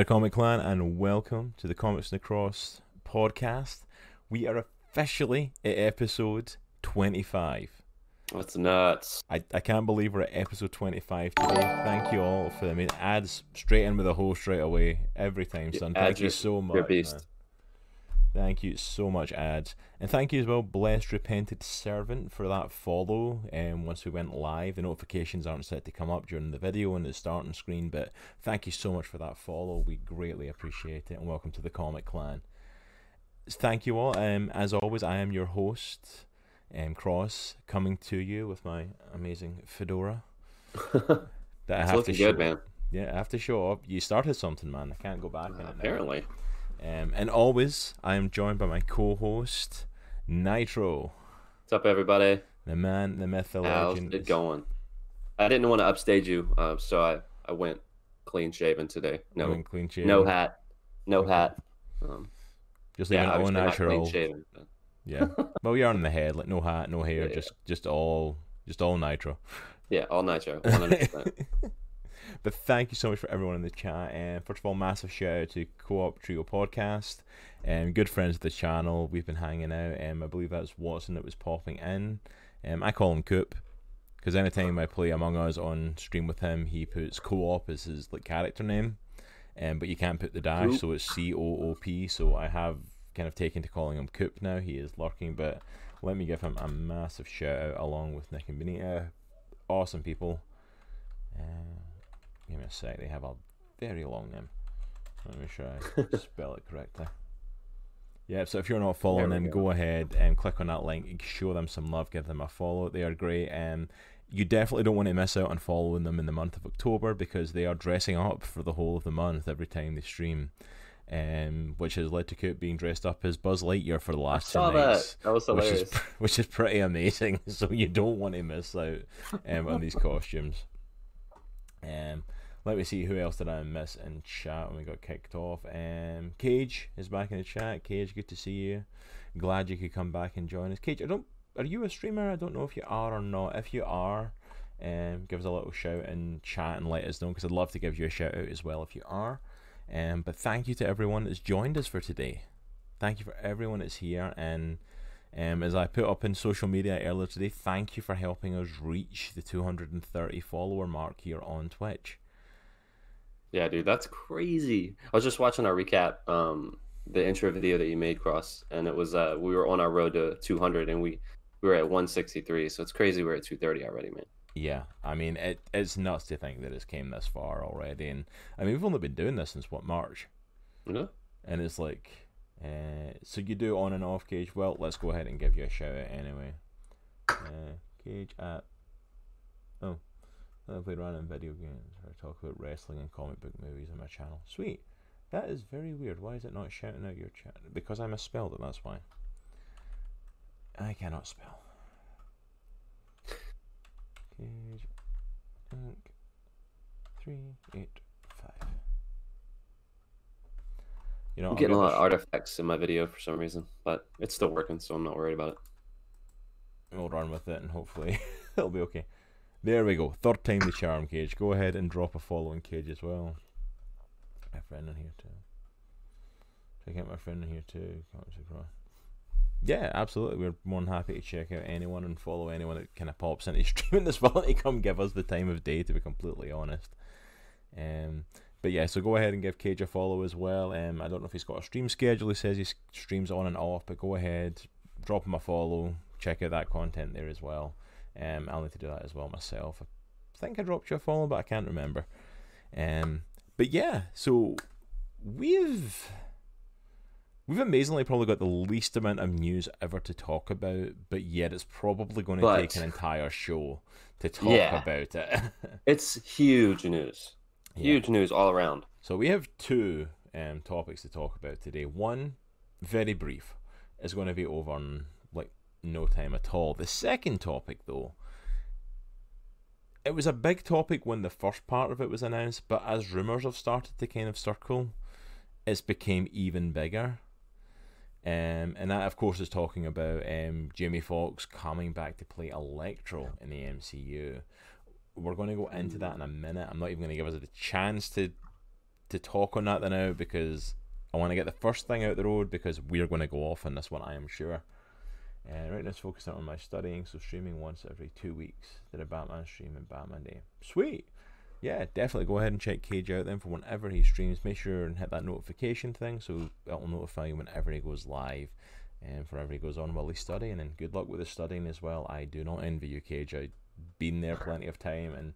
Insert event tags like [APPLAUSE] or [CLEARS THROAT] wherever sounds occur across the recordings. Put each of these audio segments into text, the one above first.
there, Comic Clan, and welcome to the Comics Across podcast. We are officially at episode 25. That's nuts. I, I can't believe we're at episode 25 today. Thank you all for the I mean, ads straight in with the host straight away every time, son. Thank you so much. Thank you so much, ads. And thank you as well, Blessed Repented Servant, for that follow. Um, once we went live, the notifications aren't set to come up during the video and the starting screen, but thank you so much for that follow. We greatly appreciate it, and welcome to the Comic Clan. Thank you all. Um, as always, I am your host, um, Cross, coming to you with my amazing fedora. [LAUGHS] That I have looking to show good, man. Yeah, I have to show up. You started something, man. I can't go back in. Apparently. Um, and always, I am joined by my co-host, Nitro, What's up, everybody? the man, the myth, the How's legend. it going? I didn't want to upstage you, uh, so I, I went clean shaven today. No, clean shaven. no hat, no Okay. hat. Um, Just leaving yeah, it all natural. shaven. but- Yeah. well, we are in the head, like no hat, no hair, [LAUGHS] Yeah, just just all just all Nitro. Yeah, all nitro, [LAUGHS] 100%. But thank you so much for everyone in the chat. And first of all, massive shout out to Co-op Trio Podcast. Um, good friends of the channel. We've been hanging out. Um, I believe that's Watson that was popping in. Um, I call him Coop because anytime I play Among Us on stream with him, he puts Co-op as his like character name. Um, but you can't put the dash, so it's C O O P. So I have kind of taken to calling him Coop now. He is lurking, but let me give him a massive shout out along with Nick and Benita. Awesome people. Uh, give me a sec. They have a very long name. Let me sure I [LAUGHS] spell it correctly. Yeah, so if you're not following them, go. go ahead and click on that link. Show them some love. Give them a follow. They are great. and you definitely don't want to miss out on following them in the month of October because they are dressing up for the whole of the month every time they stream. Um, which has led to Coop being dressed up as Buzz Lightyear for the I last two nights that. That was which is [LAUGHS] which is pretty amazing. [LAUGHS] So you don't want to miss out um, on these costumes. Um, let me see who else did I miss in chat when we got kicked off. Um, Cage is back in the chat. Cage, good to see you. Glad you could come back and join us. Cage, I don't. Are you a streamer? I don't know if you are or not. If you are, um, give us a little shout in chat and let us know because I'd love to give you a shout out as well if you are. Um, but thank you to everyone that's joined us for today. Thank you for everyone that's here and. Um, as I put up in social media earlier today, thank you for helping us reach the 230 follower mark here on Twitch. Yeah, dude, that's crazy. I was just watching our recap, um, the intro video that you made, Cross, and it was uh, we were on our road to 200, and we we were at 163. So it's crazy we're at 230 already, man. Yeah, I mean, it, it's nuts to think that it's came this far already. And I mean, we've only been doing this since what, March? Know? And it's like, uh, so you do on and off Cage. Well, let's go ahead and give you a shout out anyway. Uh, Cage at, oh, I play random video games or I talk about wrestling and comic book movies on my channel. Sweet. That is very weird. Why is it not shouting out your chat? Because I misspelled it, that's why. I cannot spell. Cage Inc. 385. You know, I'm getting a lot of artifacts in my video for some reason, but it's still working, so I'm not worried about it. we'll run with it and hopefully [LAUGHS] it'll be okay. There we go. Third time the charm, Cage. Go ahead and drop a follow in Cage as well. My friend in here too. Check out my friend in here too. Yeah, absolutely. We're more than happy to check out anyone and follow anyone that kind of pops into [LAUGHS] streaming this well to come give us the time of day. To be completely honest. Um, but yeah, so go ahead and give Cage a follow as well. Um, I don't know if he's got a stream schedule. He says he streams on and off, but go ahead, drop him a follow. Check out that content there as well. Um, I'll need to do that as well myself. I think I dropped you a follow, but I can't remember. Um, but yeah, so we've we've amazingly probably got the least amount of news ever to talk about, but yet it's probably going to But- take an entire show to talk Yeah. about it. [LAUGHS] It's huge news. Yeah. Huge news all around. So we have two um, topics to talk about today. One, very brief, is going to be over like no time at all. The second topic, though, it was a big topic when the first part of it was announced, but as rumors have started to kind of circle, it's became even bigger. Um, and that, of course, is talking about um, Jamie Foxx coming back to play Electro in the MCU. We're going to go into that in a minute. I'm not even going to give us a chance to to talk on that now because I want to get the first thing out the road because we're going to go off on this one, I am sure. Uh, right now, it's focused on my studying, so streaming once every two weeks. Did a Batman stream and Batman Day. Sweet! Yeah, definitely go ahead and check Cage out then for whenever he streams. Make sure and hit that notification thing so it'll notify you whenever he goes live and forever he goes on while he's studying. And good luck with his studying as well. I do not envy you, Cage. I've been there plenty of time and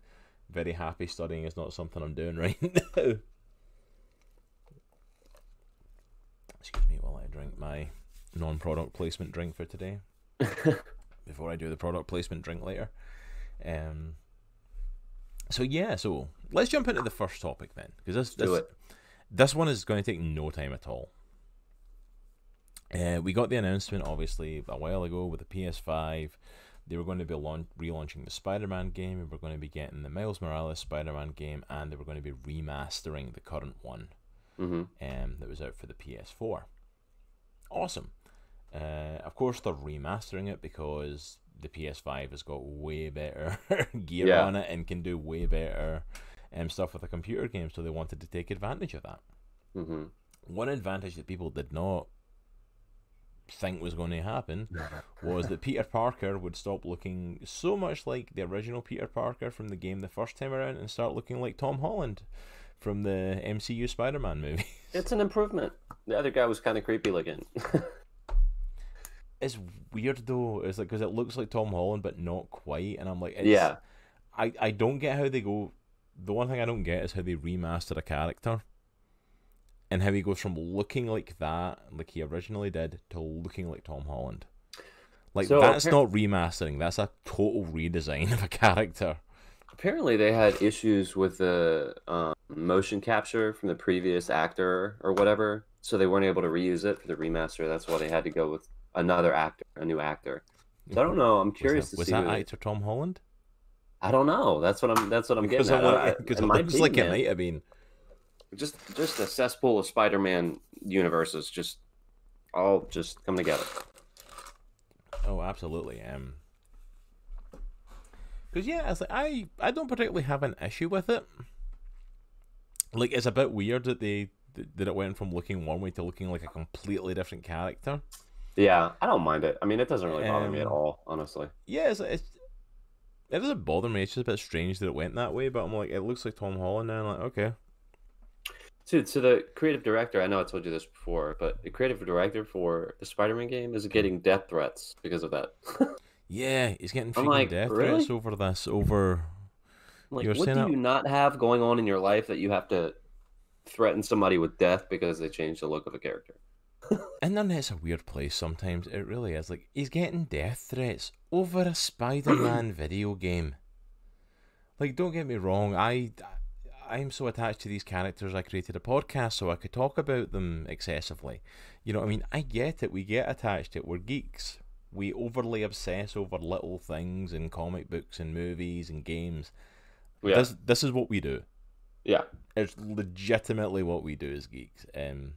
very happy studying is not something I'm doing [LAUGHS] right now. Excuse me while I drink my non product placement drink for today. [LAUGHS] Before I do the product placement drink later. Um, so yeah, so let's jump into the first topic then, because this this, this one is going to take no time at all. Uh, we got the announcement obviously a while ago with the PS5. They were going to be launch- relaunching the Spider-Man game. And We were going to be getting the Miles Morales Spider-Man game, and they were going to be remastering the current one mm-hmm. um, that was out for the PS4. Awesome. Uh, of course, they're remastering it because the PS5 has got way better [LAUGHS] gear Yeah. on it and can do way better um, stuff with a computer game. So they wanted to take advantage of that. Mm-hmm. One advantage that people did not think was going to happen [LAUGHS] was that Peter Parker would stop looking so much like the original Peter Parker from the game the first time around and start looking like Tom Holland from the MCU Spider-Man movie. It's an improvement. The other guy was kind of creepy looking. [LAUGHS] it's weird though. It's like because it looks like Tom Holland, but not quite. And I'm like, it's, yeah. I I don't get how they go. The one thing I don't get is how they remaster a character, and how he goes from looking like that, like he originally did, to looking like Tom Holland. Like So, that's not remastering. That's a total redesign of a character. Apparently, they had issues with the um, motion capture from the previous actor or whatever, so they weren't able to reuse it for the remaster. That's why they had to go with another actor, a new actor. So I don't know. I'm curious was that, to see. was that actor Tom Holland? I don't know. That's what I'm. That's what I'm getting I'm at. Like- because it looks like it might have been. just just a cesspool of Spider-Man universes just all just come together. Oh, absolutely. Um, because yeah, it's like I I don't particularly have an issue with it. Like it's a bit weird that they that it went from looking one way to looking like a completely different character. Yeah, I don't mind it. I mean, it doesn't really bother me at Um, all, honestly. Yeah, it's, it's it doesn't bother me. It's just a bit strange that it went that way. But I'm like, it looks like Tom Holland now. I'm like, okay, Dude, so the creative director, I know I told you this before, but the creative director for the Spider-Man game is getting death threats because of that. [LAUGHS] yeah, he's getting freaking like, death really? threats over this. Over like, what do that- you not have going on in your life that you have to threaten somebody with death because they changed the look of a character? Internet's a weird place sometimes. It really is. Like he's getting death threats over a Spider-Man [CLEARS THROAT] video game. Like, don't get me wrong. I, I'm so attached to these characters. I created a podcast so I could talk about them excessively. You know what I mean? I get it. We get attached to it. We're geeks. We overly obsess over little things in comic books and movies and games. Yeah, This, this is what we do. yeah, It's legitimately what we do as geeks. Um,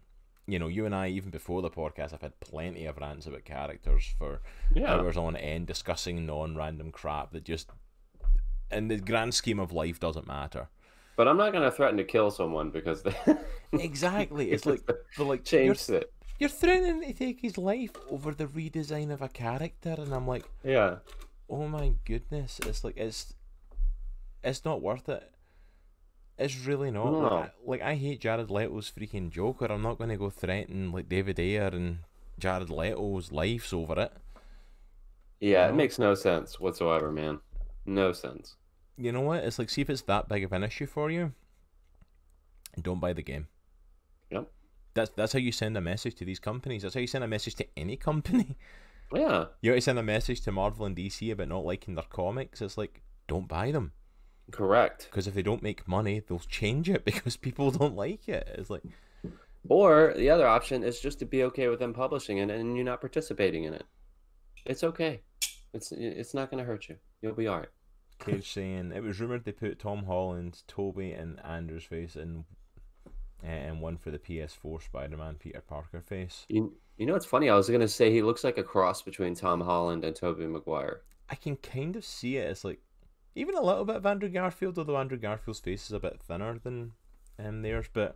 you know, you and I, even before the podcast, I've had plenty of rants about characters for yeah. hours on end, discussing non-random crap that just, in the grand scheme of life, doesn't matter. But I'm not gonna threaten to kill someone because they [LAUGHS] Exactly. It's like they're like you're, changed it. you're threatening to take his life over the redesign of a character, and I'm like, Yeah, oh my goodness, it's like it's, it's not worth it. It's really not. Like, I, like I hate Jared Leto's freaking Joker. I'm not going to go threaten like David Ayer and Jared Leto's lives over it. yeah. It makes no sense whatsoever, man. No sense. You know what? It's like see if it's that big of an issue for you, don't buy the game. Yep. That's that's how you send a message to these companies. That's how you send a message to any [LAUGHS] company. Yeah, You want to send a message to Marvel and DC about not liking their comics. It's like don't buy them correct. because if they don't make money, they'll change it [LAUGHS] because people don't like it. It's like Or the other option is just to be okay with them publishing it and you're not participating in it. It's okay. It's it's not going to hurt you. You'll be all right. Cage saying it was rumored they put Tom Holland, Tobey, and Andrew's face in, eh, and one for the PS4 Spider-Man Peter Parker face. You you know what's funny? I was going to say he looks like a cross between Tom Holland and Tobey Maguire. I can kind of see it. It's like even a little bit of Andrew Garfield, although Andrew Garfield's face is a bit thinner than um, theirs, but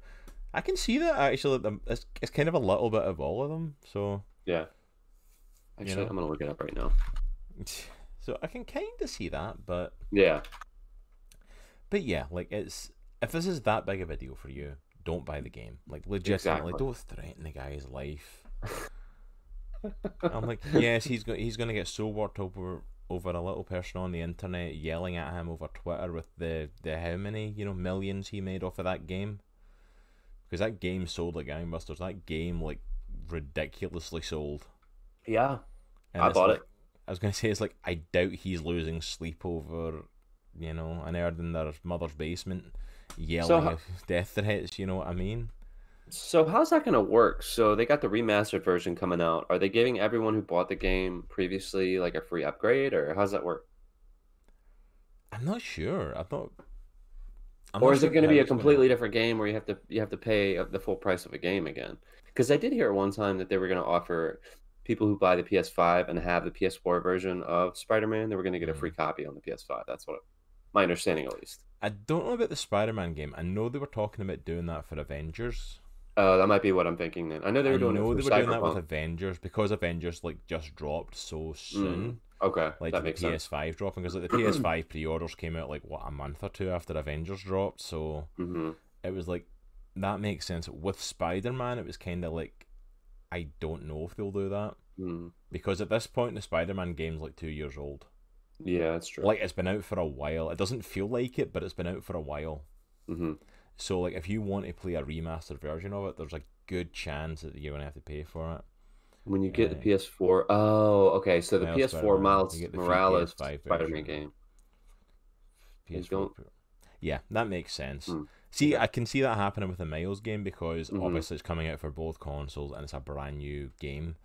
I can see that actually. It's, it's kind of a little bit of all of them. So Yeah. Actually, know? I'm gonna look it up right now. [SIGHS] so I can kind of see that, but Yeah. but yeah, like it's if this is that big of a deal for you, don't buy the game. Like legitimately, Exactly. don't threaten the guy's life. I'm like, [LAUGHS] yes, he's go- he's gonna get so worked over over a little person on the internet yelling at him over Twitter with the the how many you know millions he made off of that game. Because that game sold like gangbusters. That game like ridiculously sold. Yeah. And I bought like- it. I was gonna [LAUGHS] say it's like I doubt he's losing sleep over, you know, an nerd in their mother's basement yelling out [LAUGHS] death threats. You know what I mean? So how's that gonna work? So they got the remastered version coming out. Are they giving everyone who bought the game previously like a free upgrade, or how's that work? I'm not sure. I thought. I'm or not is sure it going to be a completely different game where you have to you have to pay the full price of a game again? Because I did hear at one time that they were going to offer people who buy the PS5 and have the PS4 version of Spider-Man, they were going to get a free mm-hmm. copy on the PS5. That's what my understanding, at least. I don't know about the Spider-Man game. I know they were talking about doing that for Avengers. Uh, that might be what I'm thinking. Then I know they were I doing know it they were doing that with Avengers because Avengers like just dropped so soon. Okay, Like that the makes. PS5 dropping because like the [CLEARS THROAT] PS5 pre-orders came out like what a month or two after Avengers dropped, so hmm it was like that makes sense. With Spider-Man, it was kind of like I don't know if they'll do that mm because at this point the Spider-Man game's like two years old. Yeah, that's true. Like it's been out for a while. It doesn't feel like it, but it's been out for a while. hmm So like if you want to play a remastered version of it, there's a good chance that you're gonna have to pay for it. When you get Uh, the PS4, oh, okay. So the Miles PS4 Spider-Man, Miles you get the Morales PS5 Spider-Man game. PS4. Yeah, that makes sense. Hmm, See. I can see that happening with the Miles game because Mhm. obviously it's coming out for both consoles and it's a brand new game.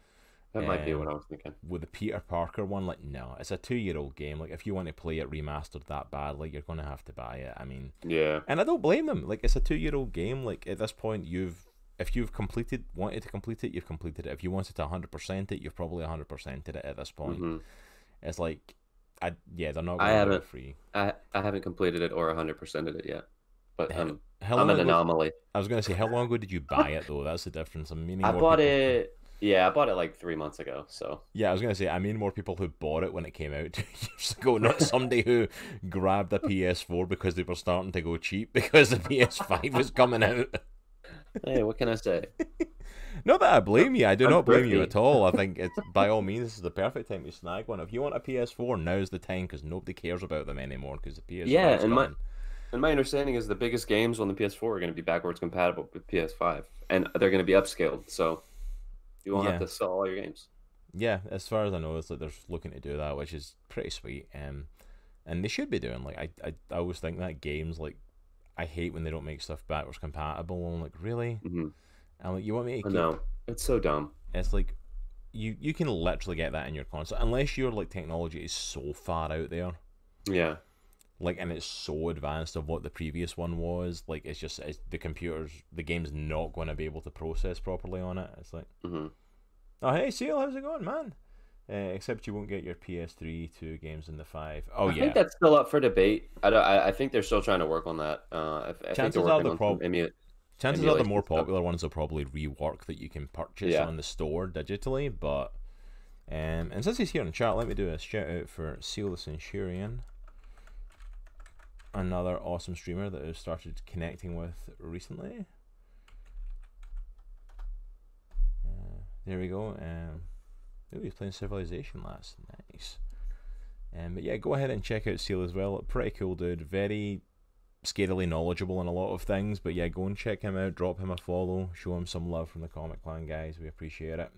That might be Um, what I was thinking. With the Peter Parker one, like no, it's a two-year-old game. Like if you want to play it remastered that badly, you're gonna have to buy it. I mean, Yeah. and I don't blame them. Like it's a two-year-old game. Like at this point, you've if you've completed wanted to complete it, you've completed it. If you wanted to 100% it, you've probably 100%ed it at this point. hmm It's like, I yeah, they're not I going to haven't- free. I I haven't completed it or 100%ed it yet. But um, How I'm an ago, anomaly. I was going to say, how long ago did you buy it though? That's the difference. I'm meaning I bought people- it. Yeah, I bought it like three months ago. So Yeah, I was gonna say I mean more people who bought it when it came out two years ago, not somebody who grabbed a PS4 because they were starting to go cheap because the PS5 was coming out. hey, what can I say? [LAUGHS] Not that I blame you, I do I'm not blame you at all. I think [LAUGHS] it's by all means this is the perfect time to snag one. If you want a PS4, now's the time because nobody cares about them anymore because the PS5 Yeah, and my- And my understanding is the biggest games on the PS4 are going to be backwards compatible with PS5, and they're going to be upscaled. So you won't Yeah. have to sell all your games. Yeah, as far as I know, it's like they're looking to do that, which is pretty sweet. Um, and they should be doing like I, I, I always think that games like I hate when they don't make stuff backwards compatible. I'm like, really? hmm I'm like, you want me to keep? know it's so dumb. It's like you you can literally get that in your console unless your like technology is so far out there, Yeah, like and it's so advanced of what the previous one was. Like it's just it's, the computers, the game's not going to be able to process properly on it. It's like, mm-hmm. oh hey, Seal, how's it going, man? Uh, except you won't get your PS3 two games in the five. Oh I yeah, i think that's still up for debate. I, don't, I, I think they're still trying to work on that. Uh, I, I think Chances they're the prob- emu- Chances are the more stuff. popular ones will probably rework that you can purchase Yeah. on the store digitally, but um, and since he's here in chat, let me do a shout out for Seal the Centurion, another awesome streamer that I've started connecting with recently. Uh, there we go. Um, ooh, he's playing Civilization last. Nice. Um, but yeah, go ahead and check out Seal as well. Pretty cool dude. Very scarily knowledgeable in a lot of things. But yeah, go and check him out. Drop him a follow. Show him some love from the Comic Clan guys. We appreciate it.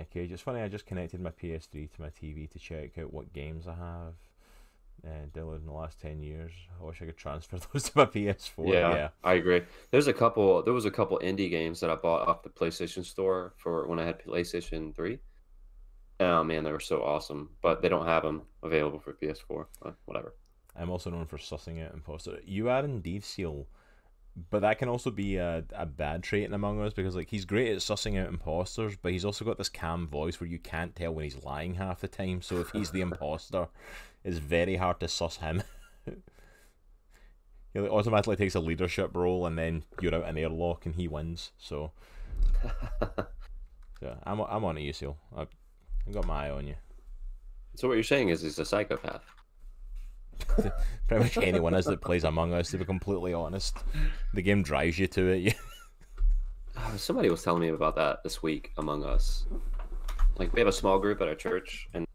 Okay, just funny. I just connected my PS3 to my TV to check out what games I have uh, downloaded in the last ten years. I wish I could transfer [LAUGHS] those to my PS4. Yeah, yeah. I agree. There's a couple. There was a couple indie games that I bought off the PlayStation Store for when I had PlayStation Three. Oh man, they were so awesome, but they don't have them available for PS4. But whatever. I'm also known for sussing out imposter. You are indeed Seal, but that can also be a, a bad trait in Among Us because like he's great at sussing out imposters, but he's also got this calm voice where you can't tell when he's lying half the time. So if he's the [LAUGHS] imposter, it's very hard to suss him. [LAUGHS] he automatically takes a leadership role, and then you're out an airlock, and he wins. So, [LAUGHS] so I'm I'm on it, you, Seal. I I got my eye on you. So what you're saying is he's a psychopath. [LAUGHS] Pretty much anyone is that plays Among Us, to be completely honest. The game drives you to it. Oh, somebody was telling me about that this week Among Us. Like we have a small group at our church, and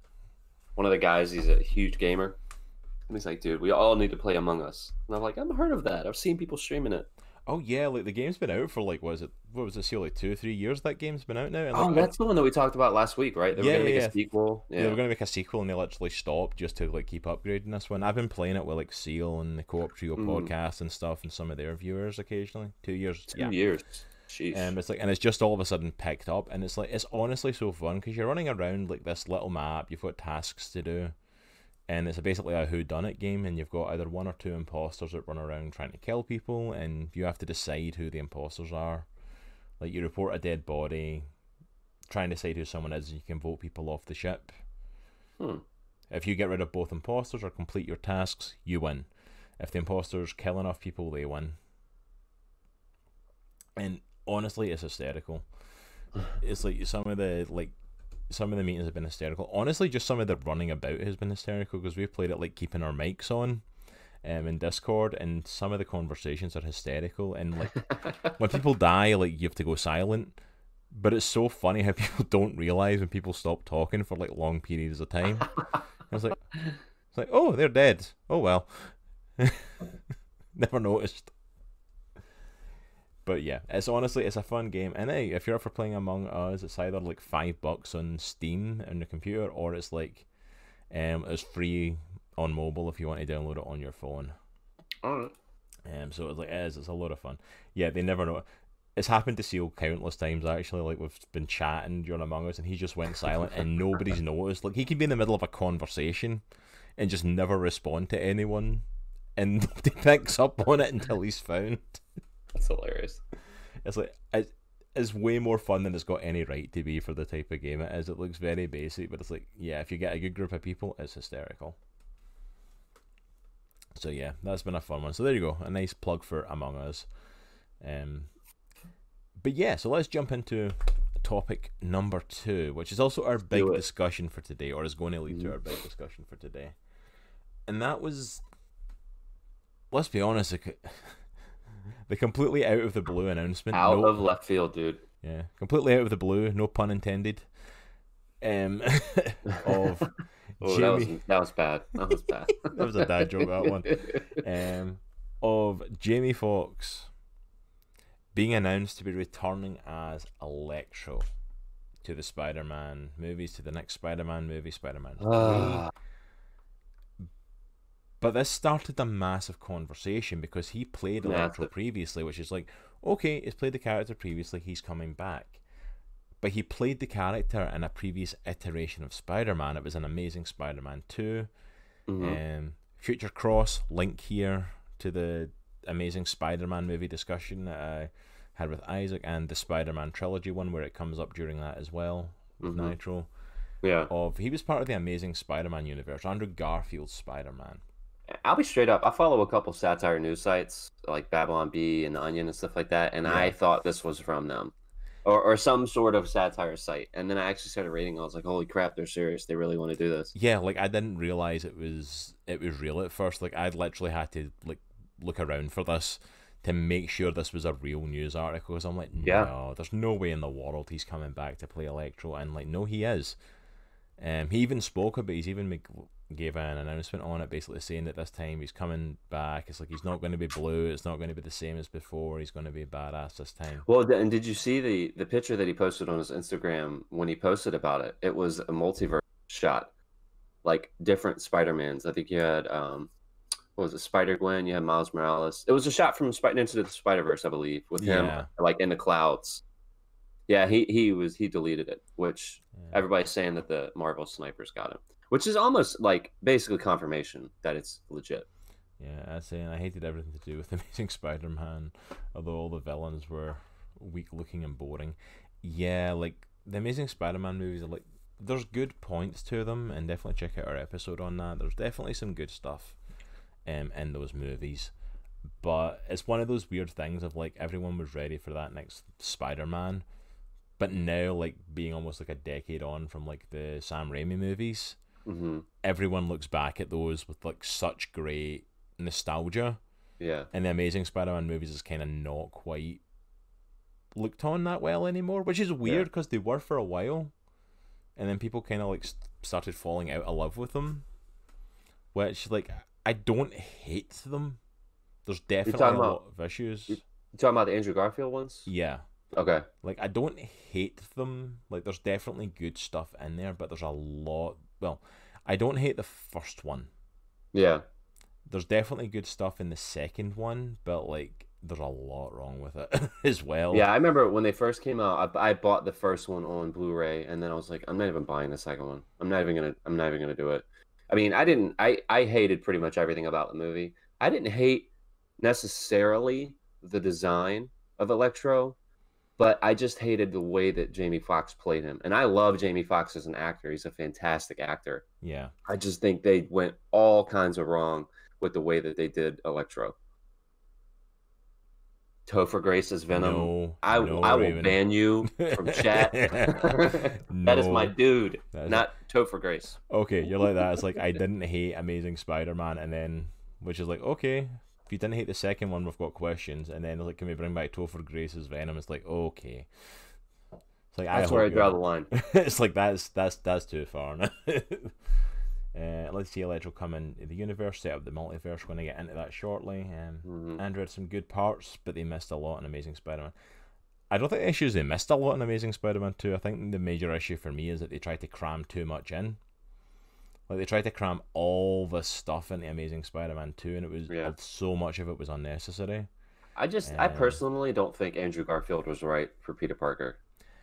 one of the guys, he's a huge gamer, and he's like, "Dude, we all need to play Among Us." And I'm like, "I've heard of that. I've seen people streaming it." Oh yeah, like the game's been out for like was it what was it, see like two or three years that game's been out now? And, like, Oh, that's the one that we talked about last week, right? They were Yeah, gonna make yeah, a sequel. Yeah. Yeah. They were going to make a sequel and they literally stopped just to like keep upgrading this one. I've been playing it with like Seal and the Co-op Trio Mm. podcast and stuff and some of their viewers occasionally. Two years. Two yeah. years. Sheesh. Um, it's like, and it's just all of a sudden picked up, and it's like it's honestly so fun because you're running around like this little map. You've got tasks to do, and it's basically a who done it game, and you've got either one or two imposters that run around trying to kill people, and you have to decide who the imposters are. Like you report a dead body, try and decide who someone is, and you can vote people off the ship. Hmm. If you get rid of both imposters or complete your tasks, you win. If the imposters kill enough people, they win. And honestly, it's hysterical. It's like some of the like some of the meetings have been hysterical. Honestly, just some of the running about has been hysterical because we've played it like keeping our mics on, um, in Discord, and some of the conversations are hysterical. And like [LAUGHS] when people die, like you have to go silent. But it's so funny how [LAUGHS] people don't realize when people stop talking for like long periods of time. [LAUGHS] It's like, it's like, oh, they're dead. Oh well, never noticed. But yeah, it's honestly it's a fun game, and hey, if you're up for playing Among Us, it's either like five bucks on Steam on your computer, or it's like, um, it's free on mobile if you want to download it on your phone. All right. Um, so it's like it is, it's a lot of fun. Yeah, they never know. It's happened to Seal countless times actually. Like we've been chatting during Among Us, and he just went silent, and nobody's [LAUGHS] noticed. Like he could be in the middle of a conversation, and just never respond to anyone, and [LAUGHS] nobody picks up on it until he's found. That's hilarious. It's like it's, it's way more fun than it's got any right to be for the type of game it is. It looks very basic, but it's like yeah, if you get a good group of people, it's hysterical. So yeah, that's been a fun one. So there you go, a nice plug for Among Us. Um, but yeah, so let's jump into topic number two, which is also our big discussion for today, or is going to lead to Mhm. our big discussion for today. And that was, let's be honest, the completely out of the blue announcement. Out no- of left field, dude. yeah, completely out of the blue, no pun intended. Um, [LAUGHS] of [LAUGHS] Oh, that was that was bad. That was bad. [LAUGHS] that was a dad joke. That one. Um, of Jamie Foxx being announced to be returning as Electro to the Spider-Man movies, to the next Spider-Man movie, Spider-Man. 3. But this started a massive conversation because he played Electro previously, which is like, okay, he's played the character previously, he's coming back. But he played the character in a previous iteration of Spider Man. It was an Amazing Spider Man 2. mhm. Um, Future Cross, link here to the Amazing Spider Man movie discussion that I had with Isaac and the Spider Man trilogy one where it comes up during that as well with Mhm. Nitro. yeah. Of he was part of the Amazing Spider Man universe, Andrew Garfield's Spider Man. I'll be straight up. I follow a couple satire news sites like Babylon Bee and The Onion and stuff like that, and I thought this was from them, or or some sort of satire site. And then I actually started reading. I was like, "Holy crap, they're serious. They really want to do this." Yeah, like I didn't realize it was it was real at first. Like I'd literally had to like look around for this to make sure this was a real news article. Because I'm like, no, Yeah. there's no way in the world he's coming back to play Electro. And like, no, he is. Um, he even spoke about. He's even make, gave an announcement on it, basically saying that this time he's coming back. It's like he's not going to be blue. It's not going to be the same as before. He's going to be badass this time. Well, and did you see the the picture that he posted on his Instagram when he posted about it? It was a multiverse shot, like different Spider Mans. I think you had um, what was it, Spider Gwen? You had Miles Morales. It was a shot from Spider into the Spider Verse, I believe, with him Yeah. like in the clouds. Yeah, he he was he deleted it, which Yeah. everybody's saying that the Marvel snipers got him, which is almost like basically confirmation that it's legit. Yeah, I say, and I hated everything to do with [LAUGHS] Amazing Spider-Man, although all the villains were weak-looking and boring. Yeah, like the Amazing Spider-Man movies are like there's good points to them, and definitely check out our episode on that. There's definitely some good stuff, um, in those movies, but it's one of those weird things of like everyone was ready for that next Spider-Man, but now like being almost like a decade on from like the Sam Raimi movies, hmm everyone looks back at those with like such great nostalgia, Yeah. and the Amazing Spider-Man movies is kind of not quite looked on that well anymore, which is weird because they were for a while, and then people kind of like started falling out of love with them, which like I don't hate them. There's definitely a lot about- of issues. You talking about the Andrew Garfield ones? Yeah. Okay. Like I don't hate them. Like there's definitely good stuff in there, but there's a lot. Well, I don't hate the first one. Yeah. There's definitely good stuff in the second one, but like there's a lot wrong with it [LAUGHS] as well. Yeah, I remember when they first came out. I, I bought the first one on Blu-ray, and then I was like, I'm not even buying the second one. I'm not even gonna. I'm not even gonna do it. I mean, I didn't. I I hated pretty much everything about the movie. I didn't hate necessarily the design of Electro, but I just hated the way that Jamie Foxx played him. And I love Jamie Foxx as an actor. He's a fantastic actor. Yeah. I just think they went all kinds of wrong with the way that they did Electro. Topher Grace as Venom. no, I, no, I will Raven. ban you from chat. [LAUGHS] [LAUGHS] that is my dude, is- not Topher Grace. Okay, you're like that. It's like I didn't hate Amazing Spider-Man, and then which is like okay, if you didn't hate the second one, we've got questions, and then like, can we bring back Topher Grace's Venom? It's like okay. It's like That's I where I draw the line. [LAUGHS] it's like that's that's that's too far [LAUGHS] uh, let's see Electro come in the universe, set up the multiverse. We're gonna get into that shortly. Um, Mhm. Andrew had some good parts, but they missed a lot in Amazing Spider-Man. I don't think the issue is they missed a lot in Amazing Spider-Man 2. I think the major issue for me is that they tried to cram too much in. Like they tried to cram all the stuff into Amazing Spider-Man 2 and it was Yeah. so much of it was unnecessary. I just, I Um, personally don't think Andrew Garfield was right for Peter Parker.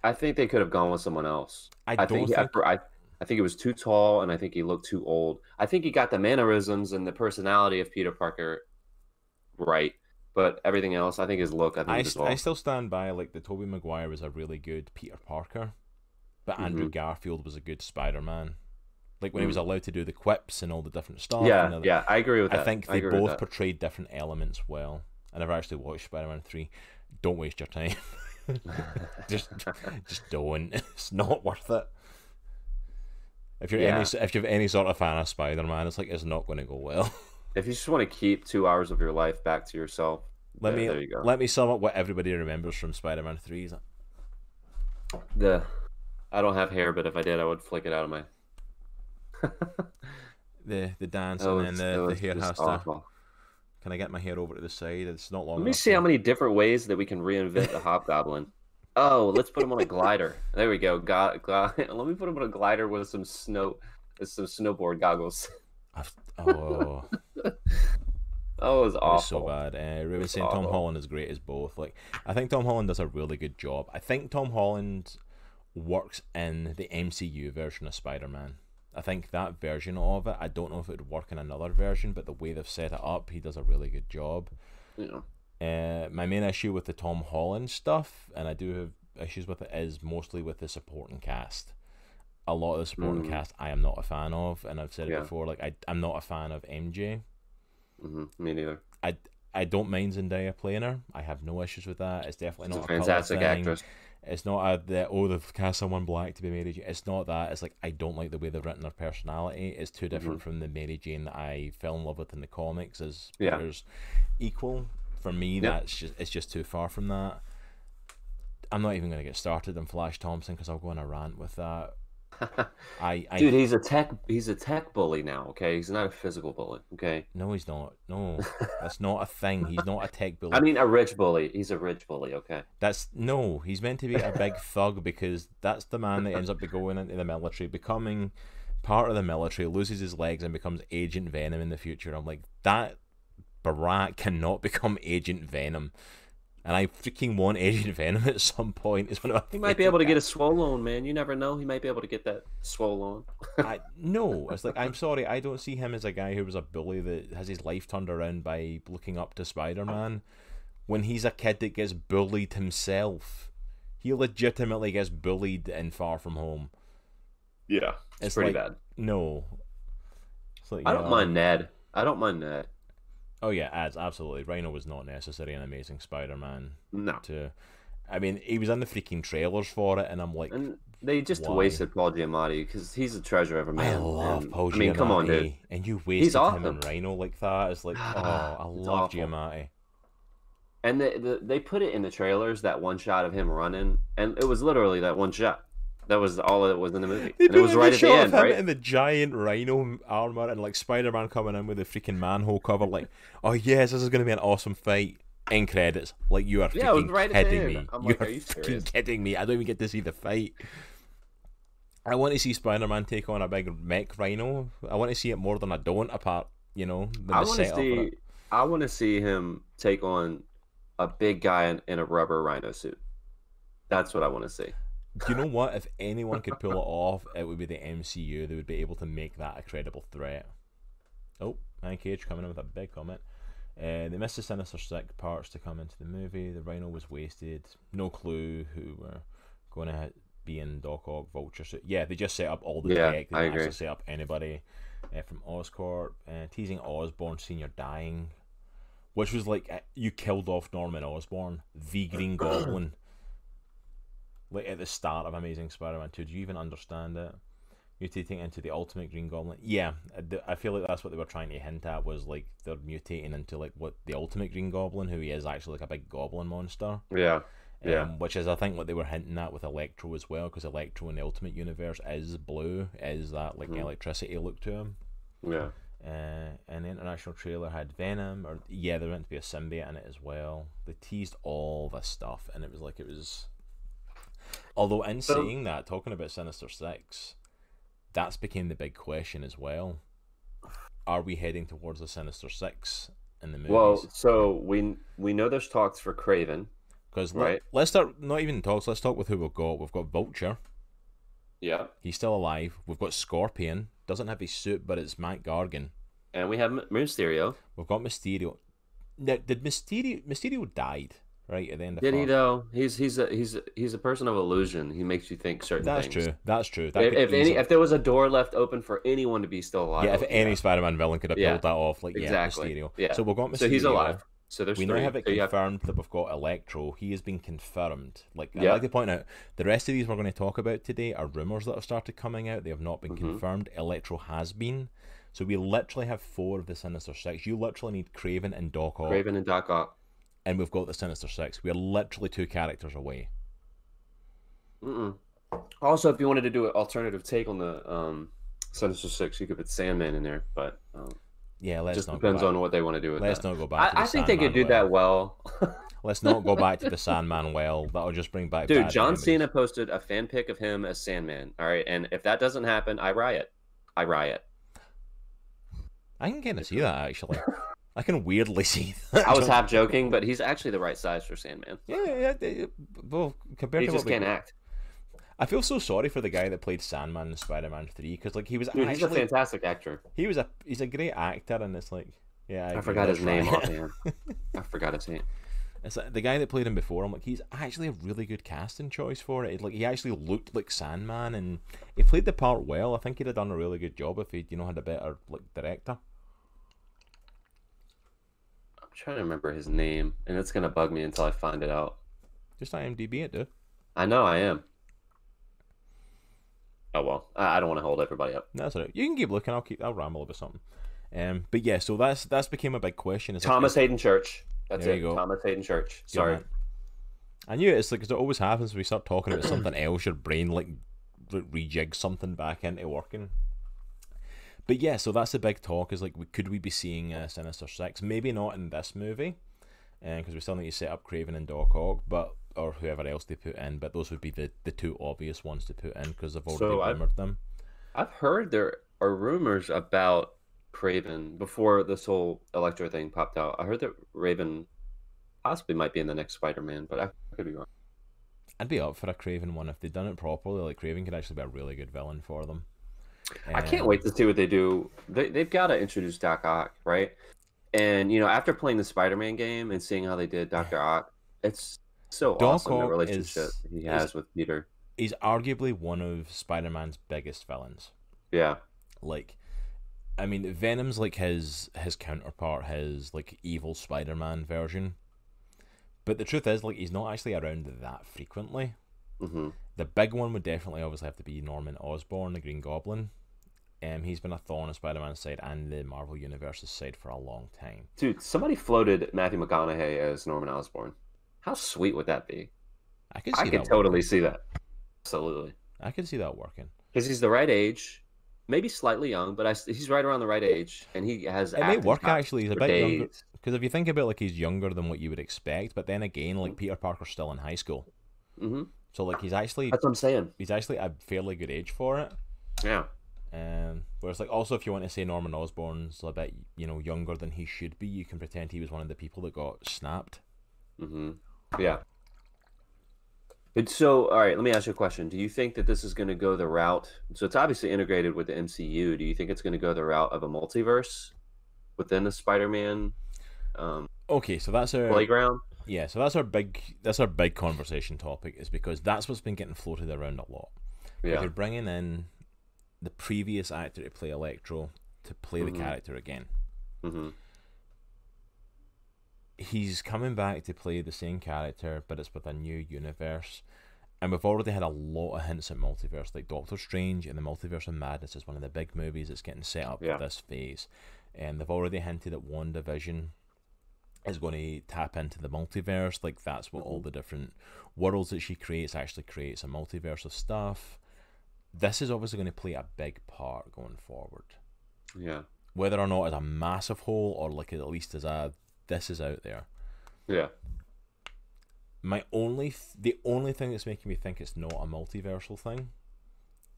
I think they could have gone with someone else. I, I don't think, think, he, I, I think he was too tall, and I think he looked too old. I think he got the mannerisms and the personality of Peter Parker right, but everything else, I think his look, I think I, st-. I still stand by like the Tobey Maguire was a really good Peter Parker, but Andrew Mm-hmm. Garfield was a good Spider-Man. Like when he was allowed to do the quips and all the different stuff. Mm. yeah, the- yeah, I agree with that. I think they with both portrayed different elements well. I never actually watched Spider-Man three. Don't waste your time. [LAUGHS] just, [LAUGHS] just don't. [LAUGHS] It's not worth it. If you're Yeah. any, if you're any sort of fan of Spider-Man, it's like it's not going to go well. If you just want to keep two hours of your life back to yourself, let there, me there you go. let me sum up what everybody remembers from Spider-Man three. Is the I don't have hair, but if I did, I would flick it out of my. [LAUGHS] the the dance That and then the, the hair has to. Can I get my hair over to the side? It's not long. Let me see how many different ways that we can reinvent the [LAUGHS] hobgoblin. Oh, let's put him on a glider. There we go. Got, got, [LAUGHS] let me put him on a glider with some snow, with some snowboard goggles. I've- Oh, it was awful. so bad. Uh, Ruben saying Tom. Holland is great as both. Like, I think Tom Holland does a really good job. I think Tom Holland works in the MCU version of Spider-Man. I think that version of it. I don't know if it would work in another version, but the way they've set it up, he does a really good job. Know, Uh, my main issue with the Tom Holland stuff, and I do have issues with it, is mostly with the supporting cast. A lot of the supporting Mm. cast I am not a fan of, and I've said it Yeah. before. Like I, I'm not a fan of MJ. hmm me neither. I, I don't mind Zendaya playing her. I have no issues with that. It's definitely She's a not a fantastic actress. It's not a the oh they've cast someone black to be Mary Jane. It's not that. It's like I don't like the way they've written her personality. It's too different mm-hmm. from the Mary Jane that I fell in love with in the comics. As Yeah. Equal for me, Yeah. that's just it's just too far from that. I'm not even going to get started on Flash Thompson because I'll go on a rant with that. [LAUGHS] I, I Dude, he's a tech. He's a tech bully now. Okay, he's not a physical bully. Okay, no, he's not. No, [LAUGHS] that's not a thing. He's not a tech bully. I mean a rich bully. He's a rich bully. Okay. That's no, he's meant to be a big [LAUGHS] thug because that's the man that ends up going into the military, becoming part of the military, loses his legs and becomes Agent Venom in the future. I'm like, that Barack cannot become Agent Venom. And I freaking want [LAUGHS] Agent Venom at some point. Is one of my He might be able to get a swollen, man. You never know. He might be able to get that swollen. [LAUGHS] I [LAUGHS] no, it's like I'm sorry, I don't see him as a guy who was a bully that has his life turned around by looking up to Spider Man. When he's a kid that gets bullied himself, he legitimately gets bullied in Far From Home. Yeah, it's, It's pretty like- bad. No, it's like, I don't know, mind Ned. I don't mind Ned. Oh yeah, ads absolutely. Rhino was not necessary in Amazing Spider-Man. No. To, I mean, he was in the freaking trailers for it, and I'm like, And they just Why? wasted Paul Giamatti because he's a treasure of a man. I love and- Paul I mean, come on, dude. And you wasted him awesome. and Rhino like that. It's like, [SIGHS] oh, I love awful. Giamatti. And they, the, they put it in the trailers that one shot of him running, and it was literally that one shot. That was all it was in the movie, They and it was right at the end, right? in the giant Rhino armor, and like Spider-Man coming in with a freaking manhole cover, like, oh yes, this is going to be an awesome fight. In credits, like you are Yeah, freaking right kidding me. I'm you like, are, are you freaking kidding me. I don't even get to see the fight. I want to see Spider-Man take on a big mech Rhino. I want to see it more than I don't. Apart, you know, I want to see. I want to see him take on a big guy in, in a rubber rhino suit. That's what I want to see. Do you know what? If anyone could pull it off, it would be the MCU. They would be able to make that a credible threat. Oh, Nick Cage coming in with a big comment. Uh, they missed the Sinister Six parts to come into the movie. The Rhino was wasted. No clue who were going to be in Doc Ock, Vulture. suit. yeah, they just set up all the Yeah, tech. They I didn't agree. actually set up anybody uh, from Oscorp. Uh, teasing Osborn Senior dying, which was like uh, you killed off Norman Osborn, the Green Goblin like at the start of Amazing Spider-Man 2. Do you even understand it? Mutating into the Ultimate Green Goblin. Yeah, I feel like that's what they were trying to hint at was like they're mutating into like what the Ultimate Green Goblin, who he is actually like a big goblin monster. Yeah, Um, Yeah. Which is I think what they were hinting at with Electro as well, because Electro in the Ultimate Universe is blue, is that like Mhm. electricity look to him. yeah. Uh, and the international trailer had Venom, or yeah, there meant to be a symbiote in it as well. They teased all this stuff, and it was like it was. Although, in So- saying that, talking about Sinister Six, that's became the big question as well. Are we heading towards the Sinister Six in the movie? Well, so we we know there's talks for Kraven. Because right. let, us start. Not even talks. Let's talk with who we've got. We've got Vulture. Yeah, He's still alive. We've got Scorpion. Doesn't have his suit, but it's Mac Gargan. and we have Mysterio. We've got Mysterio. Now, did Mysterio Mysterio died right at the end of Did he though? He's he's a he's a, he's a person of illusion. He makes you think certain things. That's things. true. That's true. That If, if any, if there was a door left open for anyone to be still alive, yeah, if any that. Spider-Man villain could have Yeah, pulled that off, like exactly. yeah, Mysterio. Yeah. So we've got Mysterio. so he's alive. So there's We three. now have it so you have- confirmed that we've got Electro. He has been confirmed. Like I'd like to point out, the rest of these we're going to talk about today are rumors that have started coming out. They have not been Mhm. confirmed. Electro has been. So we literally have four of the Sinister Six. You literally need Kraven and Doc Ock, Kraven and Doc Ock. And we've got the Sinister Six. We are literally two characters away. Mm-mm. Also, if you wanted to do an alternative take on the um, Sinister Six, you could put Sandman in there, but um, Yeah, let's just not depends on what they want to do with Let's that. not go back. to I, the I think they could do Sandman that well. [LAUGHS] Let's not go back to the [LAUGHS] Sandman well. That'll just bring back. Dude, John memories. Cena posted a fan pic of him as Sandman. All right, and if that doesn't happen, I riot. I riot. I can kind of see that actually. [LAUGHS] I can weirdly [LAUGHS] see that. I was half joking, but he's actually the right size for Sandman. Yeah, yeah, yeah. Well, compared He to just what we- can't act. I feel so sorry for the guy that played Sandman in Spider-Man Three because like he was Dude, he's a actually fantastic actor. he was a he's a great actor and it's like yeah I, agree, forgot his name right. [LAUGHS] I forgot his name. It's like the guy that played him before. I'm like he's actually a really good casting choice for it. Like he actually looked like Sandman and he played the part well. I think he'd have done a really good job if he'd you know had a better like director. Trying to remember his name, and it's gonna bug me until I find it out. Just IMDb it, dude. I know I am. Oh well, I I don't want to hold everybody up. No, That's all right. You can keep looking. I'll keep. I'll ramble about something. Um, but yeah, so that's that's became a big question. Thomas is- Hayden Church. That's There it. you go. Thomas Haden Church. Good Sorry. man. I knew it. it's like 'cause it always happens when we start talking about something [CLEARS THROAT] else. Your brain like re- rejigs something back into working. But yeah, so that's the big talk. Is like, could we be seeing uh, Sinister Six? Maybe not in this movie, because we still need to set up Kraven and Doc Ock, but or whoever else they put in. But those would be the, the two obvious ones to put in because they've already So rumored them. I've heard there are rumors about Kraven before this whole Electro thing popped out. I heard that Raven possibly might be in the next Spider-Man, but I could be wrong. I'd be up for a Kraven one if they'd done it properly. Like Kraven could actually be a really good villain for them. I can't wait to see what they do. They they've got to introduce Doc Ock, right? And you know, after playing the Spider-Man game and seeing how they did Doctor Ock, it's so Doc awesome the relationship is- he is- has with Peter. He's arguably one of Spider-Man's biggest villains. Yeah, like I mean, Venom's like his his counterpart, his like evil Spider-Man version. But the truth is, like, he's not actually around that frequently. hmm The big one would definitely obviously have to be Norman Osborn, the Green Goblin. Um, he's been a thorn in Spider-Man's side and the Marvel Universe's side for a long time. Dude, somebody floated Matthew McConaughey as Norman Osborn. How sweet would that be? I could see I could totally see that. Absolutely. I could see that working. Because he's the right age, maybe slightly young, but I, he's right around the right age, and he has. It may work actually. He's a bit younger. Because if you think about like he's younger than what you would expect, but then again, like Peter Parker's still in high school, hmm so like he's actually That's what I'm saying. he's actually a fairly good age for it. Yeah. Um, whereas like also if you want to say Norman Osborn's a bit you know younger than he should be, you can pretend he was one of the people that got snapped. hmm Yeah. But so, all right, let me ask you a question. Do you think that this is going to go the route? So it's obviously integrated with the MCU. Do you think it's going to go the route of a multiverse within the Spider-Man um, Okay, so that's our playground? yeah, so that's our big that's our big conversation topic is because that's what's been getting floated around a lot. Yeah. They're bringing in the previous actor to play Electro to play Mhm. the character again. hmm he's coming back to play the same character, but it's with a new universe. And we've already had a lot of hints at multiverse, like Doctor Strange and the Multiverse of Madness is one of the big movies that's getting set up Yeah. for this phase. And they've already hinted at WandaVision is going to tap into the multiverse. Like that's what all the different worlds that she creates actually creates a multiverse of stuff. This is obviously going to play a big part going forward Yeah. whether or not it's a massive hole or like at least as a this is out there. Yeah. My only th- the only thing that's making me think it's not a multiversal thing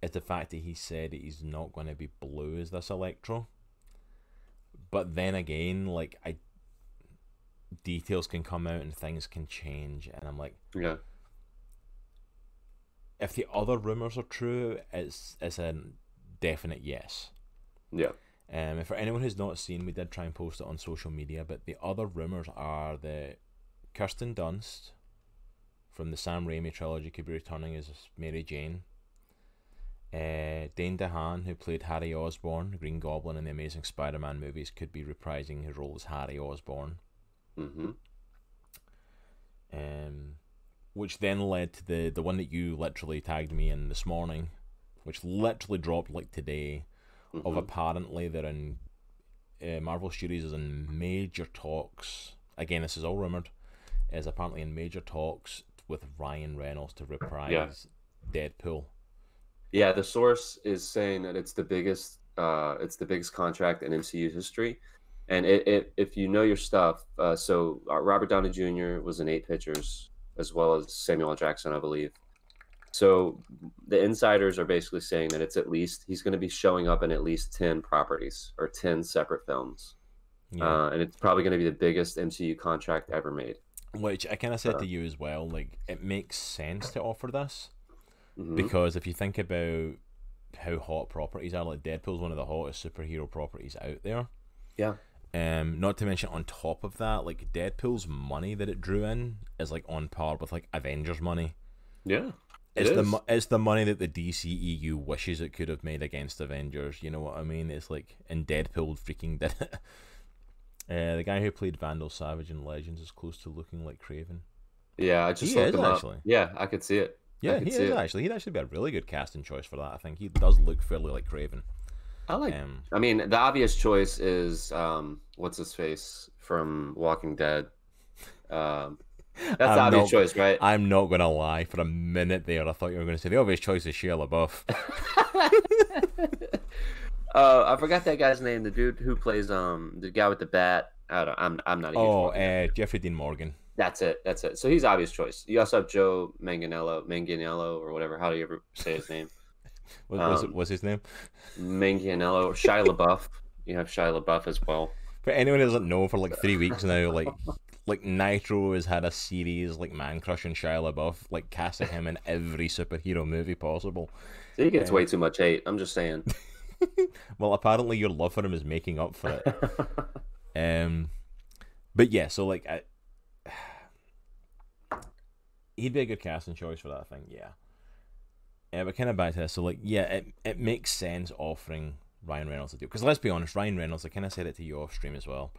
is the fact that he said he's not going to be blue as this Electro. But then again, like I details can come out and things can change and I'm like Yeah. If the other rumors are true, it's it's a definite yes. Yeah. Um, and for anyone who's not seen, we did try and post it on social media, but the other rumours are that Kirsten Dunst from the Sam Raimi trilogy could be returning as Mary Jane. Uh, Dane DeHaan, who played Harry Osborn, Green Goblin in the Amazing Spider-Man movies, could be reprising his role as Harry Osborn. hmm Um, which then led to the the one that you literally tagged me in this morning, which literally dropped like today. of hmm apparently they're in uh, Marvel Studios is in major talks. Again, this is all rumored. Is apparently in major talks with Ryan Reynolds to reprise Deadpool. Yeah, the source is saying that it's the biggest uh it's the biggest contract in MCU history. And it, it if you know your stuff, uh, so uh, Robert Downey Jr. was in eight pictures, as well as Samuel Jackson, I believe. So the insiders are basically saying that it's at least he's going to be showing up in at least ten properties or ten separate films, Yeah. uh, and it's probably going to be the biggest MCU contract ever made. Which I kind of said uh, to you as well. Like it makes sense to offer this Mhm. because if you think about how hot properties are, like Deadpool's one of the hottest superhero properties out there. Yeah. Um, not to mention on top of that, like Deadpool's money that it drew in is like on par with like Avengers money. Yeah, it It's the it's the money that the DCEU wishes it could have made against Avengers. You know what I mean? It's like and Deadpool freaking did it. [LAUGHS] Uh, the guy who played Vandal Savage in Legends is close to looking like Kraven. yeah. I just He looked is, him up. actually. Yeah, I could see it. Yeah, he is it. actually. He'd actually be a really good casting choice for that. I think he does look fairly like Kraven. I like Um, I mean, the obvious choice is um, what's his face from Walking Dead. Um, that's the I'm obvious not- choice, right? I'm not gonna lie. For a minute there, I thought you were going to say the obvious choice is Shia LaBeouf. [LAUGHS] uh, I forgot that guy's name. The dude who plays um the guy with the bat. I don't. I'm. I'm not a oh, uh, Jeffrey Dean Morgan. That's it. That's it. So he's obvious choice. You also have Joe Manganiello, Manganiello, or whatever. How do you ever say his name? What was, Um, his name? Manganiello or Shia LaBeouf. You have Shia LaBeouf as well. For anyone who doesn't know, for like three weeks now, like like Nitro has had a series like man crushing Shia LaBeouf, like casting him in every superhero movie possible. So he gets Yeah. way too much hate. I'm just saying. [LAUGHS] Well, apparently your love for him is making up for it. [LAUGHS] Um, but yeah, so like I, [SIGHS] he'd be a good casting choice for that thing. Yeah. Yeah, but kind of back to this. So like, yeah, it it makes sense offering Ryan Reynolds to do. Because let's be honest, Ryan Reynolds, I kind of said it to you off stream as well.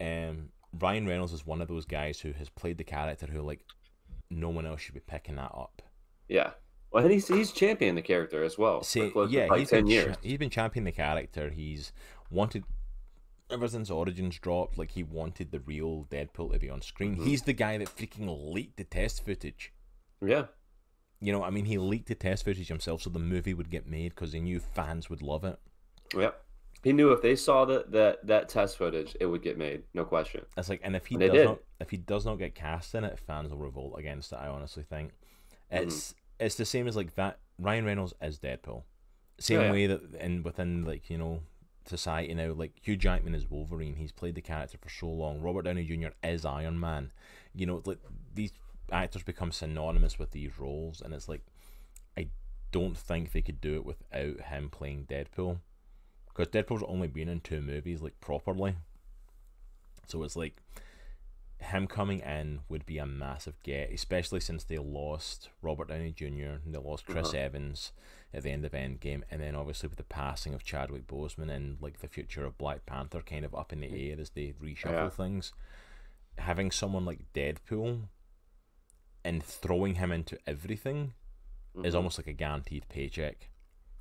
Um, Ryan Reynolds is one of those guys who has played the character who like no one else should be picking that up. Yeah. Well, and he's he's championed the character as well. See, for yeah, like he's ten been years. he's been championing the character. He's wanted ever since Origins dropped. Like he wanted the real Deadpool to be on screen. Mhm. He's the guy that freaking leaked the test footage. Yeah. You know, I mean, he leaked the test footage himself so the movie would get made because he knew fans would love it. Yep. He knew if they saw that that that test footage, it would get made, no question. It's like, and if he And does not, if he does not get cast in it, fans will revolt against it. I honestly think mm-hmm. it's it's the same as like that. Ryan Reynolds is Deadpool, same Oh, yeah. way that in within like you know society now, like Hugh Jackman is Wolverine. He's played the character for so long. Robert Downey Jr. is Iron Man. You know, like these actors become synonymous with these roles, and it's like I don't think they could do it without him playing Deadpool, because Deadpool's only been in two movies like properly. So it's like him coming in would be a massive get, especially since they lost Robert Downey Jr. and they lost Chris Uh-huh. Evans at the end of Endgame, and then obviously with the passing of Chadwick Boseman and like the future of Black Panther kind of up in the air as they reshuffle Yeah. things, having someone like Deadpool and throwing him into everything is Mhm. almost like a guaranteed paycheck.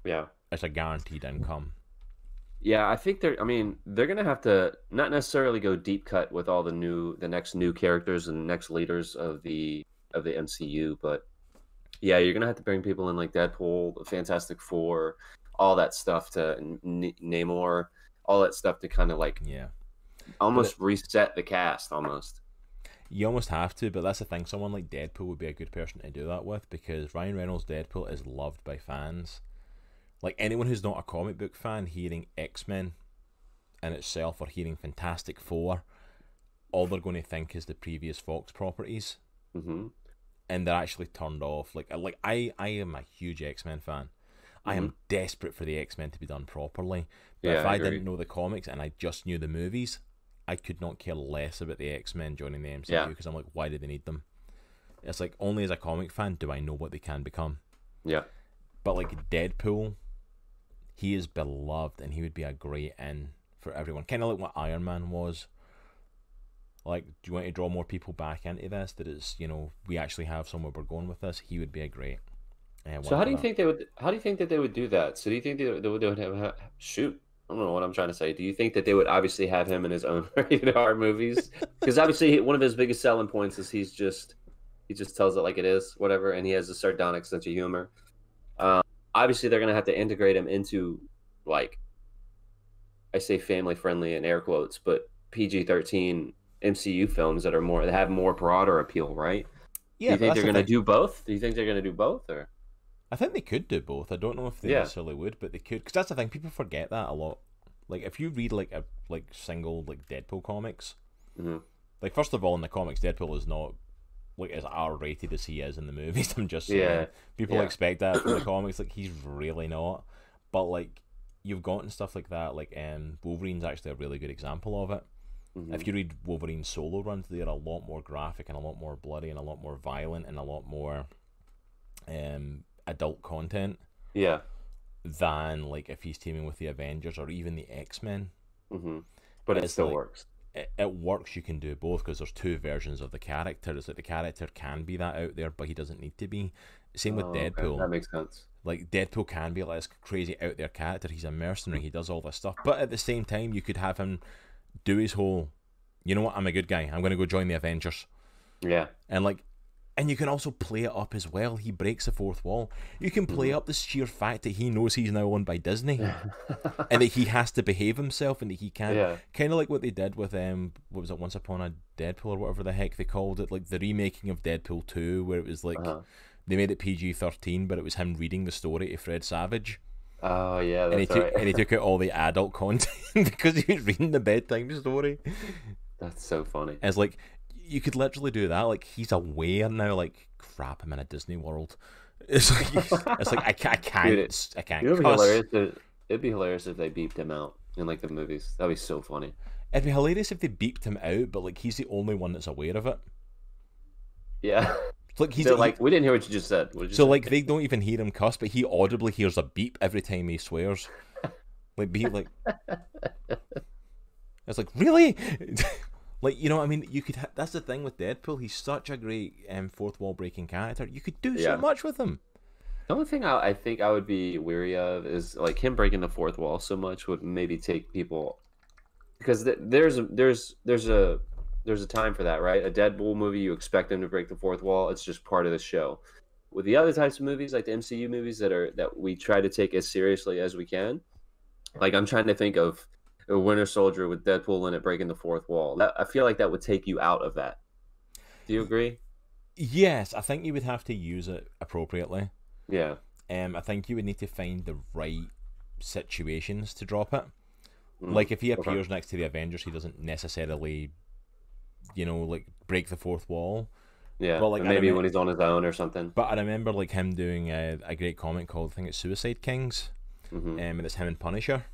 Yeah. It's a guaranteed income. Yeah, I think they're. I mean, they're gonna have to not necessarily go deep cut with all the new, the next new characters and next leaders of the of the MCU, but yeah, you're gonna have to bring people in like Deadpool, the Fantastic Four, all that stuff to N- Namor, all that stuff to kind of like Yeah. almost reset the cast, almost. You almost have to, but that's the thing. Someone like Deadpool would be a good person to do that with because Ryan Reynolds' Deadpool is loved by fans. Like anyone who's not a comic book fan, hearing X Men in itself or hearing Fantastic Four, all they're going to think is the previous Fox properties, hmm and they're actually turned off. Like, like I, I am a huge X Men fan. I am desperate for the X Men to be done properly. But Yeah, if I I, didn't know the comics and I just knew the movies, I could not care less about the X Men joining the MCU Yeah. because I'm like, why do they need them? It's like only as a comic fan do I know what they can become. Yeah. But like Deadpool, he is beloved and he would be a great in for everyone. Kind of like what Iron Man was. Like, do you want to draw more people back into this? That it's you know we actually have somewhere we're going with this. He would be a great. Uh, So how do you that. think they would? How do you think that they would do that? So do you think they, they would, they would have, ha- shoot? I don't know what I'm trying to say. Do you think that they would obviously have him in his own [LAUGHS] rated R movies? Because obviously one of his biggest selling points is he's just he just tells it like it is, whatever, and he has a sardonic sense of humor. Um, obviously, they're gonna have to integrate him into like I say family friendly in air quotes, but PG-13 MCU films that are more that have more broader appeal, right? Yeah, do you think they're the gonna thing. do both? Do you think they're gonna do both, or I think they could do both. I don't know if they Yeah. necessarily would, but they could. Because that's the thing. People forget that a lot. Like if you read like a like single like Deadpool comics, Mhm. like first of all in the comics, Deadpool is not like as R rated as he is in the [LAUGHS] movies. I'm just saying. Yeah. People Yeah. expect that from the [COUGHS] comics. Like he's really not. But like you've gotten stuff like that. Like um, Wolverine's actually a really good example of it. Mhm. If you read Wolverine's solo runs, they're a lot more graphic and a lot more bloody and a lot more violent and a lot more um adult content yeah. than like if he's teaming with the Avengers or even the X Men. hmm But it still like- works. It, it works. You can do both because there's two versions of the character. It's like the character can be that out there, but he doesn't need to be. Same with Oh, okay. Deadpool. That makes sense. Like Deadpool can be like this crazy out there character. He's a mercenary. He does all this stuff, but at the same time, you could have him do his whole. You know what? I'm a good guy. I'm going to go join the Avengers. Yeah. And like, and you can also play it up as well. He breaks the fourth wall. You can play Mhm. up the sheer fact that he knows he's now owned by Disney [LAUGHS] and that he has to behave himself and that he can't. yeah. Kind of like what they did with um, what was it? Once Upon a Deadpool or whatever the heck they called it, like the remaking of Deadpool two, where it was like Uh-huh. they made it PG thirteen, but it was him reading the story to Fred Savage, Oh yeah, and he took right. and he took out all the adult content [LAUGHS] because he was reading the bedtime story. that's so funny. It's like you could literally do that. Like he's aware now. Like crap, I'm in a Disney World. [LAUGHS] It's like it's like I can't, I can't, Dude, I can't. It'd be hilarious. To, it'd be hilarious if they beeped him out in like the movies. That'd be so funny. It'd be hilarious if they beeped him out, but like he's the only one that's aware of it. Yeah. Like he's like, we didn't hear what you just said. You so say? like they don't even hear him cuss, but he audibly hears a beep every time he swears. Like be like, [LAUGHS] it's like really, [LAUGHS] like you know I mean. You could. That's the thing with Deadpool. He's such a great um, fourth wall breaking character. You could do Yeah. so much with him. The only thing I, I think I would be weary of is like him breaking the fourth wall so much would maybe take people because th- there's a, there's there's a there's a time for that, right? A Deadpool movie, you expect him to break the fourth wall. It's just part of the show. With the other types of movies, like the MCU movies that are that we try to take as seriously as we can, like I'm trying to think of a Winter Soldier with Deadpool in it breaking the fourth wall. That, I feel like that would take you out of that. Do you agree? Yes, I think you would have to use it appropriately. Yeah. Um, I think you would need to find the right situations to drop it. Mm, Like if he okay. appears next to the Avengers, he doesn't necessarily, you know, like break the fourth wall. Yeah. well, like, maybe remem- when he's on his own or something. But I remember like him doing a, a great comic called I think it's Suicide Kings, hmm um, and it's him and Punisher.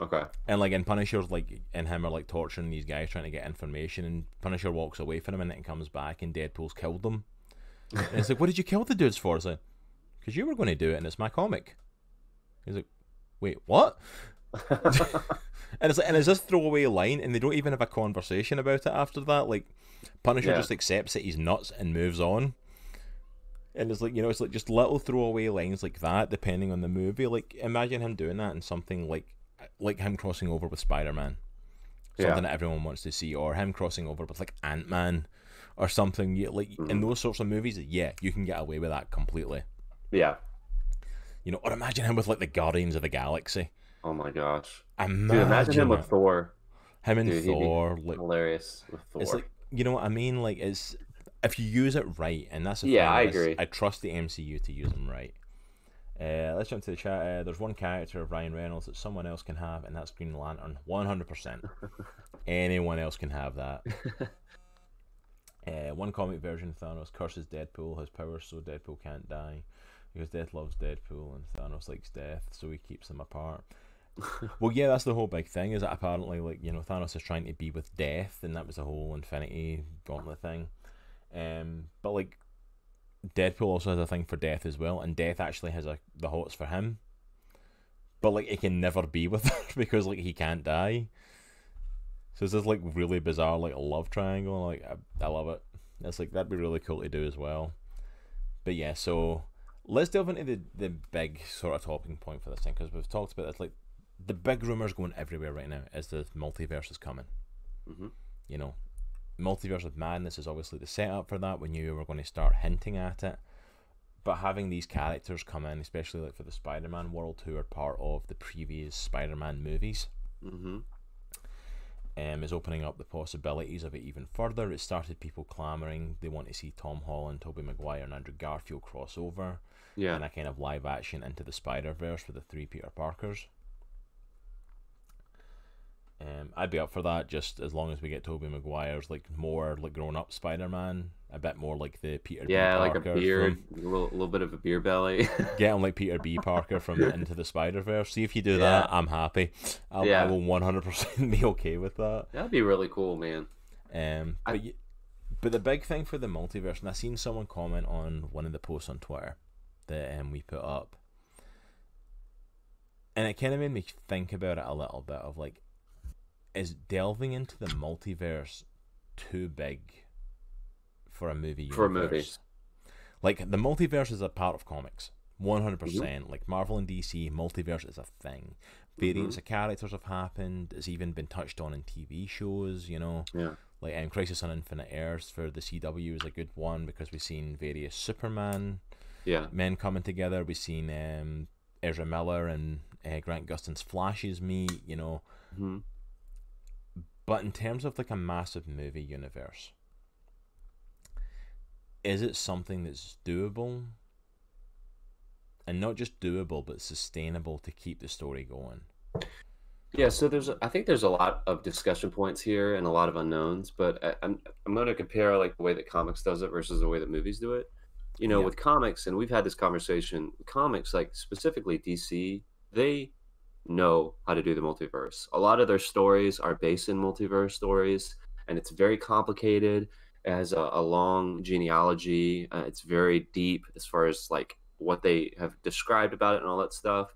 Okay. And like in Punisher's like and him are like torturing these guys trying to get information and Punisher walks away for a minute and comes back and Deadpool's killed them. [LAUGHS] And it's like, what did you kill the dudes for? It's like, because you were going to do it and it's my comic. He's like, wait, what? [LAUGHS] And it's like, and it's this throwaway line, and they don't even have a conversation about it after that. Like, Punisher Yeah. just accepts that he's nuts and moves on. And it's like you know, it's like just little throwaway lines like that, depending on the movie. Like, imagine him doing that in something like, like him crossing over with Spider Man, something Yeah. that everyone wants to see, or him crossing over with like Ant Man, or something. You- Like in Mhm. those sorts of movies, yeah, you can get away with that completely. yeah. You know, or imagine him with like the Guardians of the Galaxy. Oh my gosh. Imagine, Dude, imagine him with. Thor. him and Dude, Thor, like Hilarious with Thor. It's like you know what I mean. Like it's if you use it right, and that's the Yeah, thing, I agree. I trust the MCU to use them right. Uh, let's jump to the chat. Uh, there's one character of Ryan Reynolds that someone else can have, and that's Green Lantern. One hundred percent. [LAUGHS] Anyone else can have that. [LAUGHS] Uh, one comic version of Thanos curses Deadpool, has powers so Deadpool can't die, because Death loves Deadpool and Thanos likes death, so he keeps them apart. [LAUGHS] well, yeah, that's the whole big thing. Is that apparently, like you know, Thanos is trying to be with Death, and that was the whole Infinity Gauntlet thing. Um, but like, Deadpool also has a thing for Death as well, and Death actually has a the hots for him. But like, he can never be with her [LAUGHS] because like he can't die. So it's this like really bizarre like love triangle. Like I, I love it. It's like that'd be really cool to do as well. But yeah, so let's delve into the the big sort of talking point for this thing because we've talked about it. Like the big rumors going everywhere right now is the multiverse is coming. Mhm. You know, multiverse of madness is obviously the setup for that. We knew you were going to start hinting at it, but having these characters come in, especially like for the Spider-Man world, who are part of the previous Spider-Man movies hmm um, is opening up the possibilities of it even further. It started people clamoring they want to see Tom Holland, Tobey Maguire, and Andrew Garfield crossover Yeah. in a kind of live action into the Spider Verse for the three Peter Parkers. Um, I'd be up for that just as long as we get Tobey Maguire's like more like grown up Spider Man, a bit more like the Peter. B. Yeah, like a Parker beard, a little, little bit of a beer belly. [LAUGHS] Get him like Peter B. Parker from Into the Spider Verse. See if you do that, I'm happy. I'll, Yeah. I will 100% [LAUGHS] be okay with that. That'd be really cool, man. Um, I- but y but the big thing for the multiverse, and I seen someone comment on one of the posts on Twitter that um, we put up, and it kind of made me think about it a little bit of like, is delving into the multiverse too big for a movie? For a movie. Like the multiverse is a part of comics. One hundred percent. Like Marvel and DC, multiverse is a thing. Variants of characters have happened. It's even been touched on in TV shows. You know, Yeah. like um, Crisis on Infinite Earths for the CW is a good one because we've seen various Superman Yeah. men coming together. We've seen um, Ezra Miller and uh, Grant Gustin's Flashes meet. You know, hmm but in terms of like a massive movie universe, is it something that's doable? And not just doable, but sustainable to keep the story going. Yeah, so there's I think there's a lot of discussion points here and a lot of unknowns, but I, I'm I'm going to compare like the way that comics does it versus the way that movies do it. You know, Yeah. with comics, and we've had this conversation. Comics, like specifically DC, they know how to do the multiverse. A lot of their stories are based in multiverse stories, and it's very complicated. It has a, a long genealogy. Uh, it's very deep as far as like what they have described about it and all that stuff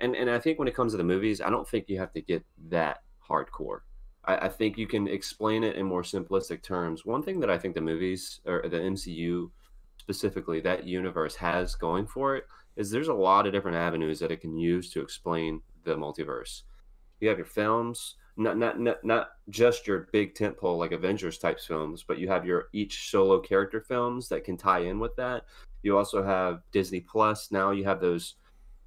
and and I think when it comes to the movies, I don't think you have to get that hardcore. I, I think you can explain it in more simplistic terms. One thing that I think the movies or the MCU specifically that universe has going for it is there's a lot of different avenues that it can use to explain the multiverse. You have your films, not not not, not just your big tentpole like Avengers types films, but you have your each solo character films that can tie in with that. You also have Disney Plus. Now you have those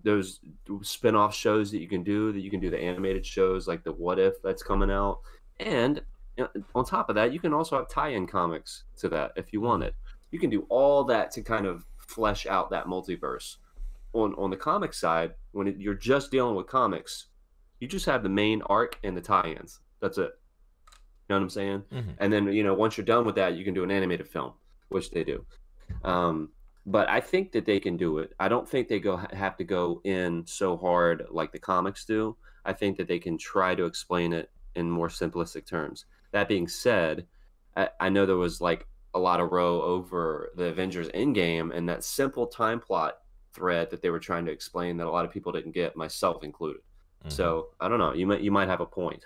those spin-off shows that you can do that you can do the animated shows like the what if that's coming out and on top of that you can also have tie-in comics to that if you want it you can do all that to kind of flesh out that multiverse on on the comic side when it, you're just dealing with comics you just have the main arc and the tie-ins that's it you know what i'm saying mm-hmm. and then you know once you're done with that you can do an animated film which they do um, but I think that they can do it. I don't think they go have to go in so hard like the comics do. I think that they can try to explain it in more simplistic terms. That being said, I, I know there was like a lot of row over the Avengers Endgame and that simple time plot thread that they were trying to explain that a lot of people didn't get, myself included. Mm-hmm. So I don't know. You might you might have a point.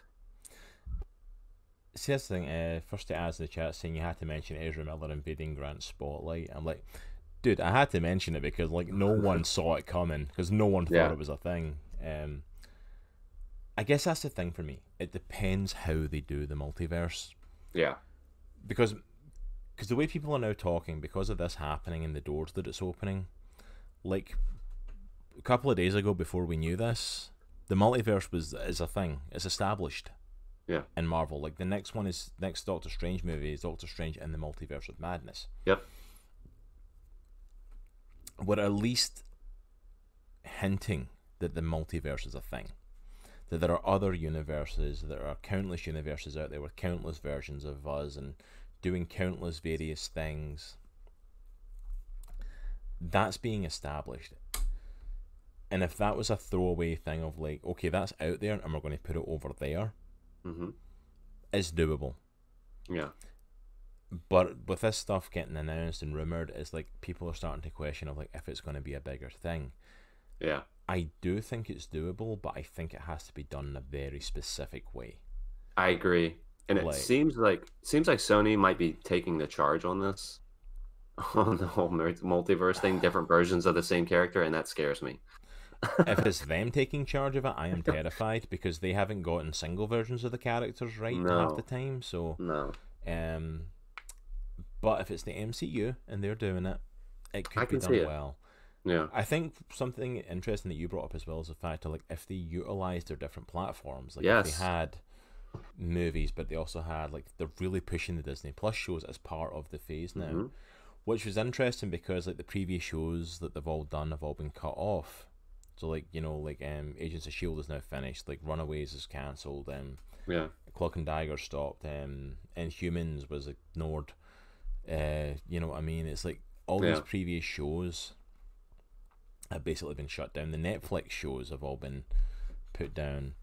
See, that's the thing. Uh, first, to ask the chat saying you had to mention Ezra Miller invading Grant's spotlight. I'm like, dude, I had to mention it because like no [LAUGHS] one saw it coming because no one thought yeah. it was a thing. Um, I guess that's the thing for me. It depends how they do the multiverse. Yeah. Because because the way people are now talking because of this happening and the doors that it's opening, like a couple of days ago before we knew this, the multiverse was is a thing. It's established. Yeah. In Marvel, like the next one is next Doctor Strange movie is Doctor Strange in the Multiverse of Madness. Yep were at least hinting that the multiverse is a thing. That there are other universes, there are countless universes out there with countless versions of us and doing countless various things. That's being established. And if that was a throwaway thing of like, okay, that's out there and we're going to put it over there, mm-hmm. it's doable. Yeah but with this stuff getting announced and rumored, it's like people are starting to question of like if it's going to be a bigger thing. Yeah, I do think it's doable, but I think it has to be done in a very specific way. I agree, and like, it seems like seems like Sony might be taking the charge on this, [LAUGHS] on the whole multiverse thing, different versions of the same character, and that scares me. if [LAUGHS] it's them taking charge of it, I am terrified because they haven't gotten single versions of the characters right no. half the time. So no, um, but if it's the MCU and they're doing it, it could I be done well. Yeah. I think something interesting that you brought up as well is the fact of like if they utilized their different platforms, like yes. if they had movies, but they also had like they're really pushing the Disney Plus shows as part of the phase now, mm-hmm. Which was interesting because like the previous shows that they've all done have all been cut off. So like you know like um Agents of Shield is now finished, like Runaways is cancelled, um yeah, Cloak and Dagger stopped, um Inhumans was ignored. Uh, you know what I mean? It's like all yeah. these previous shows have basically been shut down. The Netflix shows have all been put down.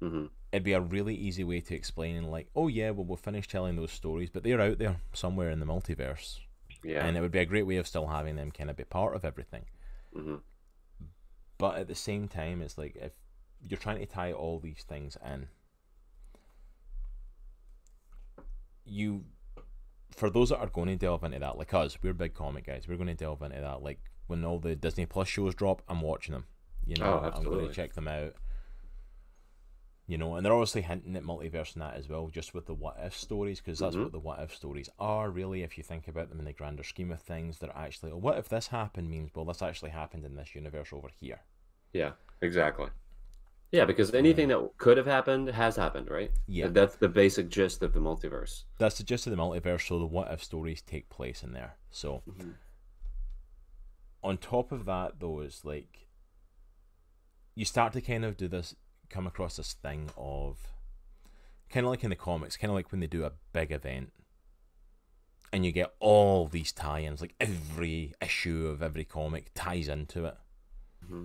Mm-hmm. It'd be a really easy way to explain, like, oh yeah, well we'll finish telling those stories, but they're out there somewhere in the multiverse. Yeah, and it would be a great way of still having them kind of be part of everything. Mm-hmm. But at the same time, it's like if you're trying to tie all these things in, you for those that are going to delve into that, like us, we're big comic guys. We're going to delve into that. Like when all the Disney Plus shows drop, I'm watching them. You know, oh, I'm going to check them out. You know, and they're obviously hinting at multiverse and that as well, just with the what if stories, because that's mm-hmm. what the what if stories are really. If you think about them in the grander scheme of things, they're actually, oh, what if this happened means, well, this actually happened in this universe over here. Yeah, exactly. Yeah, because anything that could have happened has happened, right? Yeah. That's the basic gist of the multiverse. That's the gist of the multiverse, so the what if stories take place in there. So, mm-hmm. on top of that, though, is like you start to kind of do this, come across this thing of kind of like in the comics, kind of like when they do a big event and you get all these tie ins, like every issue of every comic ties into it, mm-hmm.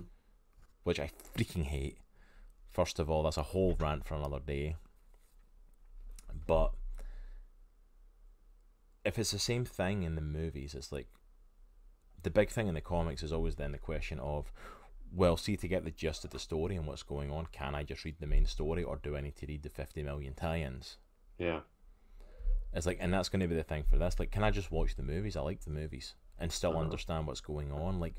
which I freaking hate First of all, that's a whole rant for another day. But if it's the same thing in the movies, it's like the big thing in the comics is always then the question of well, see to get the gist of the story and what's going on, can I just read the main story or do I need to read the fifty million tie-ins? Yeah. It's like, and that's going to be the thing for this. Like, can I just watch the movies? I like the movies and still Uh-huh. understand what's going on. Like,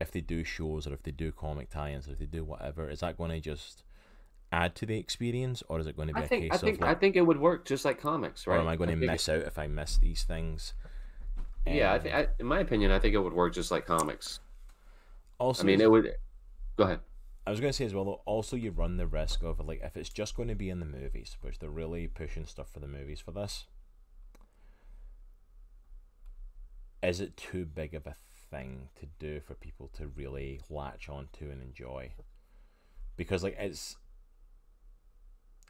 if they do shows or if they do comic tie-ins or if they do whatever, is that going to just add to the experience or is it going to be I a think I case think of I think it would work just like comics, right? or am I going to think- miss out if I miss these things? Yeah, I Um, think I, in my opinion, I think it would work just like comics. Also, I mean, it would. Go ahead. I was going to say as well, though, also you run the risk of like if it's just going to be in the movies, which they're really pushing stuff for the movies for this. Is it too big of a thing to do for people to really latch onto and enjoy? Because like it's,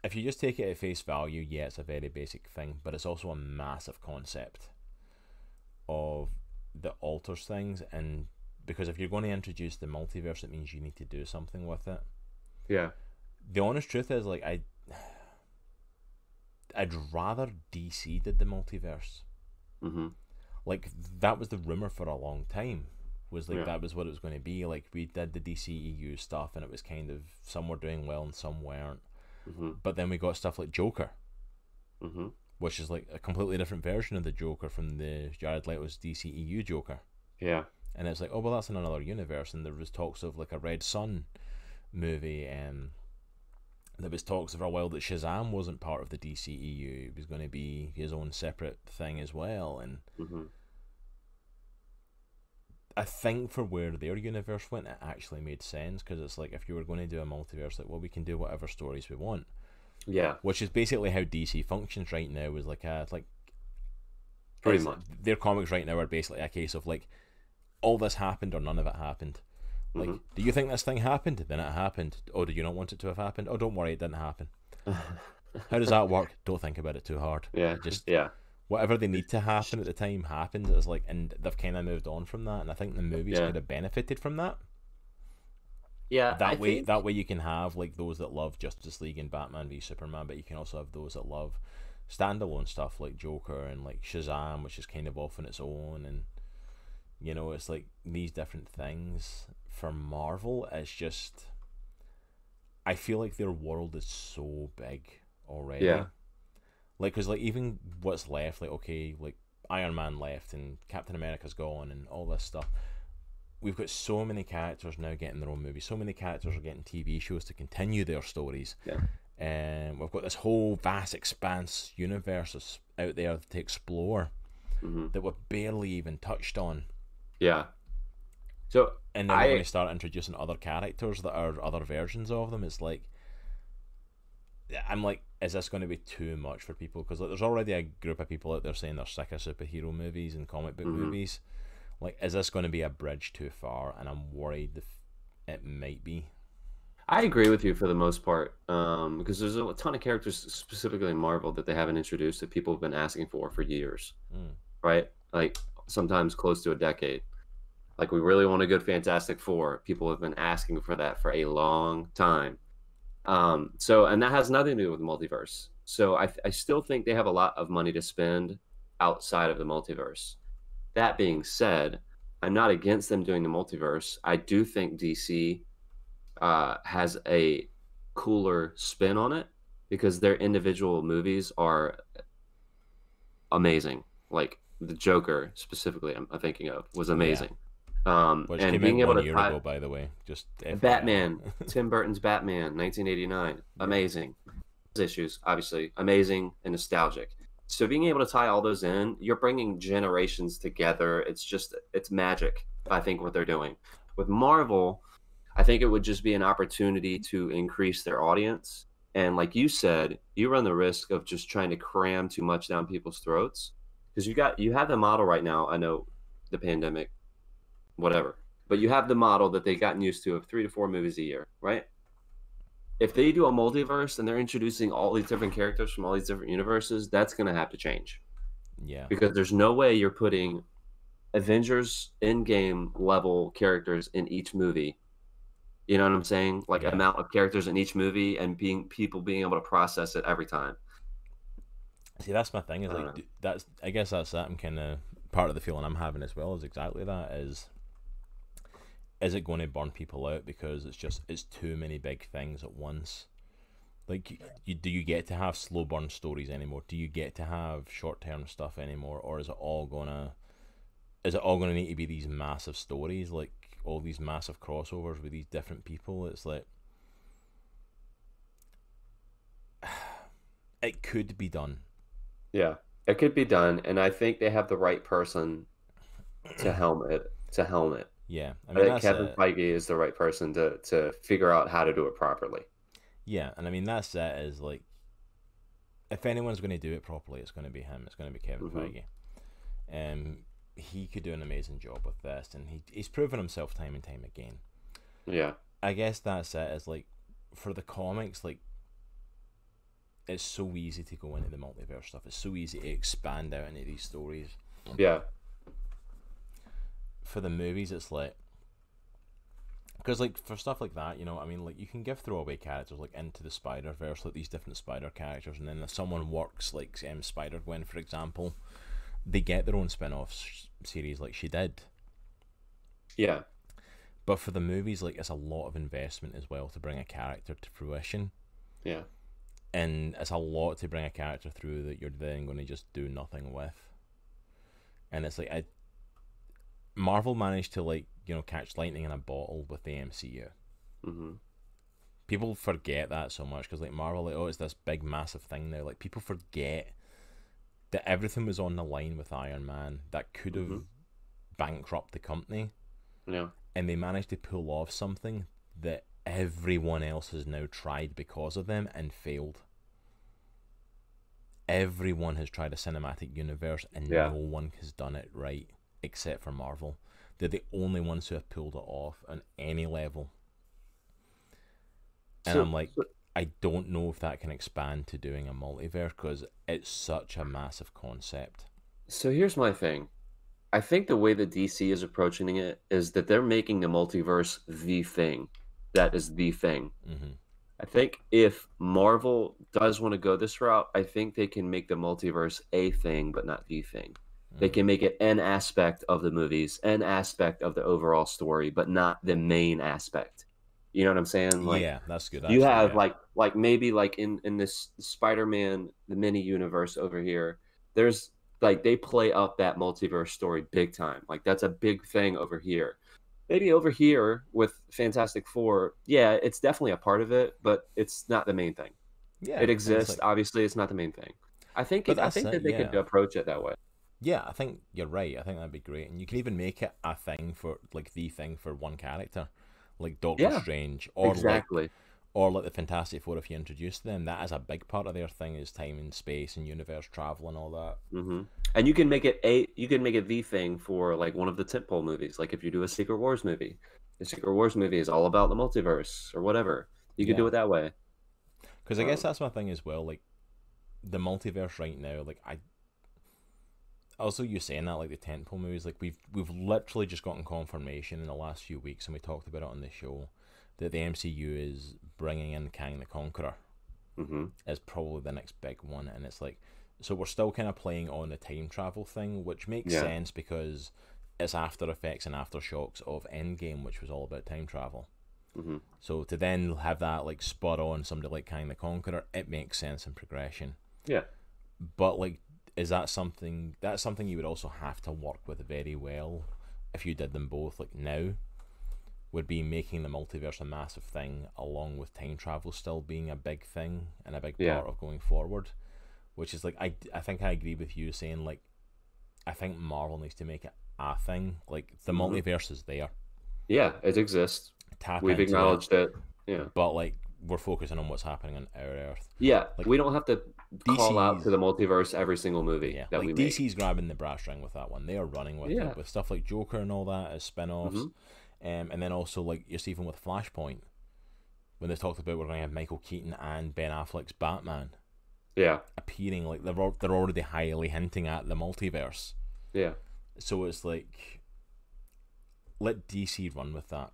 if you just take it at face value, yeah, it's a very basic thing, but it's also a massive concept of that alters things and because if you're going to introduce the multiverse, it means you need to do something with it. Yeah. The honest truth is, like, I, I'd rather DC did the multiverse. Mm-hmm. Like that was the rumor for a long time. Was like Yeah. that was what it was going to be. Like we did the DCEU stuff, and it was kind of some were doing well and some weren't. Mm-hmm. But then we got stuff like Joker, Mm-hmm. which is like a completely different version of the Joker from the Jared Leto's DCEU Joker. Yeah. And it's like, oh well, that's in another universe. And there was talks of like a Red Son movie, and there was talks for a while that Shazam wasn't part of the DCEU; it was going to be his own separate thing as well. And Mm-hmm. I think for where their universe went, it actually made sense because it's like if you were going to do a multiverse, like well, we can do whatever stories we want, Yeah. which is basically how DC functions right now. Is like a like Pretty much. their comics right now are basically a case of like all this happened or none of it happened. Like, Mhm. do you think this thing happened? Then it happened. Oh, do you not want it to have happened? Oh, don't worry, it didn't happen. [LAUGHS] How does that work? Don't think about it too hard. yeah. Just yeah. whatever they need to happen at the time happened. It's like, and they've kind of moved on from that. And I think the movies Yeah. could have benefited from that. Yeah. That I way, think- that way you can have like those that love Justice League and Batman v Superman, but you can also have those that love standalone stuff like Joker and like Shazam, which is kind of off on its own, and you know, it's like these different things. For Marvel, it's just I feel like their world is so big already. Yeah. Like, cause like even what's left, like okay, like Iron Man left and Captain America's gone and all this stuff. We've got so many characters now getting their own movies. So many characters are getting TV shows to continue their stories. Yeah. And we've got this whole vast expanse universe out there to explore Mhm. that we've barely even touched on. Yeah. So And then I- going to start introducing other characters that are other versions of them. It's like, I'm like, is this going to be too much for people? Because like, there's already a group of people out there saying they're sick of superhero movies and comic book Mhm. movies. Like, is this going to be a bridge too far? And I'm worried if it might be. I agree with you for the most part, um, because there's a ton of characters specifically in Marvel that they haven't introduced that people have been asking for for years, Mm. right? Like sometimes close to a decade. Like we really want a good Fantastic Four. People have been asking for that for a long time. Um, so, and that has nothing to do with the multiverse. So, I, I still think they have a lot of money to spend outside of the multiverse. That being said, I'm not against them doing the multiverse. I do think DC uh, has a cooler spin on it because their individual movies are amazing. Like the Joker specifically, I'm, I'm thinking of was amazing. Um, Which and came being out able to year tie ago, by the way. Just FYI. Batman, [LAUGHS] Tim Burton's Batman, 1989, amazing. Issues, obviously, amazing and nostalgic. So being able to tie all those in, you're bringing generations together. It's just, it's magic. I think what they're doing with Marvel, I think it would just be an opportunity to increase their audience. And like you said, you run the risk of just trying to cram too much down people's throats because you got you have the model right now. I know the pandemic, whatever, but you have the model that they've gotten used to of three to four movies a year, right? If they do a multiverse and they're introducing all these different characters from all these different universes, that's going to have to change yeah. because there's no way you're putting Avengers Endgame level characters in each movie. You know what I'm saying? Like Yeah. amount of characters in each movie and being people being able to process it every time. See, that's my thing. Is like Uh. that's. I guess that's that. I'm kind of part of the feeling I'm having as well. Is exactly that. Is is it going to burn people out because it's just it's too many big things at once? Like, you, do you get to have slow burn stories anymore? Do you get to have short term stuff anymore, or is it all gonna is it all gonna need to be these massive stories, like all these massive crossovers with these different people? It's like [SIGHS] it could be done. Yeah, it could be done, and I think they have the right person to helm it. To helm it. Yeah, I I think Kevin it. Feige is the right person to to figure out how to do it properly. Yeah, and I mean that's it. Is like, if anyone's going to do it properly, it's going to be him. It's going to be Kevin Mhm. Feige. Um, he could do an amazing job with this, and he he's proven himself time and time again. Yeah, I guess that's it. Is like, for the comics, like, it's so easy to go into the multiverse stuff. It's so easy to expand out into these stories. yeah, For the movies, it's like. Because like for stuff like that, you know, I mean, like you can give throwaway characters like into the Spider Verse, like these different Spider characters, and then if someone works like um, Spider Gwen, for example, they get their own spin off series, like she did. yeah, But for the movies, like it's a lot of investment as well to bring a character to fruition, yeah, and it's a lot to bring a character through that you're then going to just do nothing with. And it's like I, Marvel managed to like you know catch lightning in a bottle with the MCU. hmm people forget that so much because like Marvel, like oh, it's this big massive thing now. Like people forget that everything was on the line with Iron Man that could have Mhm. bankrupt the company, yeah, and they managed to pull off something that everyone else has now tried because of them and failed. Everyone has tried a cinematic universe and Yeah. no one has done it right except for Marvel. They're the only ones who have pulled it off on any level. And So- I'm like, so- I don't know if that can expand to doing a multiverse because it's such a massive concept. So here's my thing. I think the way that DC is approaching it is that they're making the multiverse the thing. That is the thing. hmm I think if Marvel does want to go this route, I think they can make the multiverse a thing, but not the thing. They can make it an aspect of the movies, an aspect of the overall story, but not the main aspect. You know what I'm saying? Like, yeah, that's good. you have yeah. like like maybe like in in this spider-man the mini universe over here there's like they play up that multiverse story big time like that's a big thing over here maybe over here with fantastic four yeah it's definitely a part of it but it's not the main thing yeah, it and it's exists like- obviously it's not the main thing i think it, i think it, that they could approach it that way Yeah, I think you're right. I think that'd be great, and you can even make it a thing for like the thing for one character, like Doctor Yeah, Strange, or like exactly or like the Fantastic Four. If you introduce them, that is a big part of their thing is time and space and universe travel and all that. hmm and you can make it a you can make it the thing for like one of the tentpole movies like if you do a secret wars movie the secret wars movie is all about the multiverse or whatever you could do it that way Because I guess Um, that's my thing as well. Like the multiverse right now, like I. Also, you saying that like the tentpole movies, like we've we've literally just gotten confirmation in the last few weeks, and we talked about it on the show, that the MCU is bringing in Kang the Conqueror. hmm is probably the next big one and it's like so we're still kind of playing on the time travel thing which makes Yeah. sense because it's after effects and aftershocks of endgame which was all about time travel hmm so to then have that like spot on somebody like Kang the Conqueror it makes sense in progression yeah but like is that something that's something you would also have to work with very well if you did them both like now would be making the multiverse a massive thing along with time travel still being a big thing and a big Yeah. part of going forward which is like I, I think I agree with you saying like I think Marvel needs to make it a thing like the Mhm. multiverse is there yeah it exists tap we've into it, acknowledged it. yeah but like we're focusing on what's happening on our earth yeah Like, we don't have to call out DC's to the multiverse every single movie Yeah, that like we make DC's grabbing the brass ring with that one. They are running with Yeah. it with stuff like Joker and all that as spin-offs. Mhm. Um, and then also like you're even with Flashpoint when they talked about we're going to have Michael Keaton and Ben Affleck's Batman yeah appearing. Like they're they're already highly hinting at the multiverse. yeah So it's like let DC run with that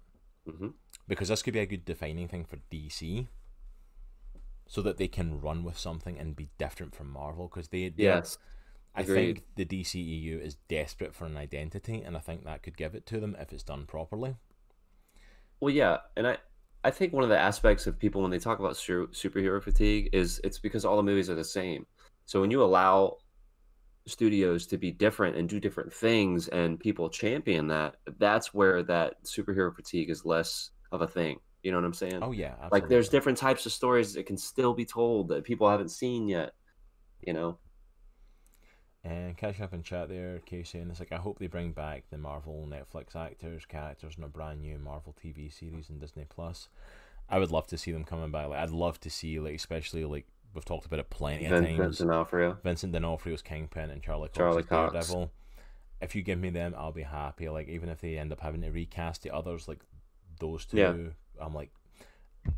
hmm because this could be a good defining thing for DC. So that they can run with something and be different from Marvel because they yes I Agreed. think the DCEU is desperate for an identity, and I think that could give it to them if it's done properly. Well, yeah, and I I think one of the aspects of people when they talk about su- superhero fatigue is it's because all the movies are the same. So when you allow studios to be different and do different things and people champion that, that's where that superhero fatigue is less of a thing. You know what I'm saying? Oh yeah, like there's different types of stories that can still be told that people haven't seen yet. You know? And catching up in chat there, Kay and it's like I hope they bring back the Marvel Netflix actors, characters in a brand new Marvel TV series in Disney Plus. I would love to see them coming back. Like I'd love to see like especially like we've talked about it plenty of Vincent times. Vincent D'Onofrio. Vincent D'Onofrio's Kingpin and Charlie Cox Charlie Cox. Daredevil. If you give me them, I'll be happy. Like even if they end up having to recast the others, like those two, Yeah. I'm like,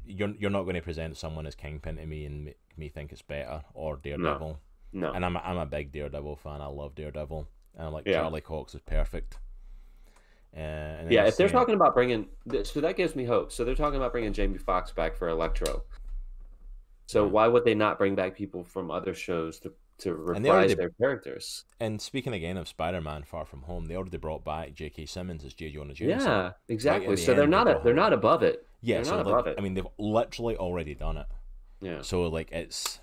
you're you're not going to present someone as Kingpin to me and make me think it's better or Daredevil. No. And I'm a, I'm a big Daredevil fan. I love Daredevil, and I'm like Yeah. Charlie Cox is perfect. Uh, and Yeah, if they're saying- talking about bringing, so that gives me hope. So they're talking about bringing Jamie Foxx back for Electro. So why would they not bring back people from other shows to to they already- reprise their characters? and speaking again of Spider-Man: Far From Home, they already brought back J.K. Simmons as J. Jonah Jameson. Yeah, exactly. the So they're not they a, brought they're not above it. yeah. they're So not above it. I mean, they've literally already done it. Yeah. So like it's.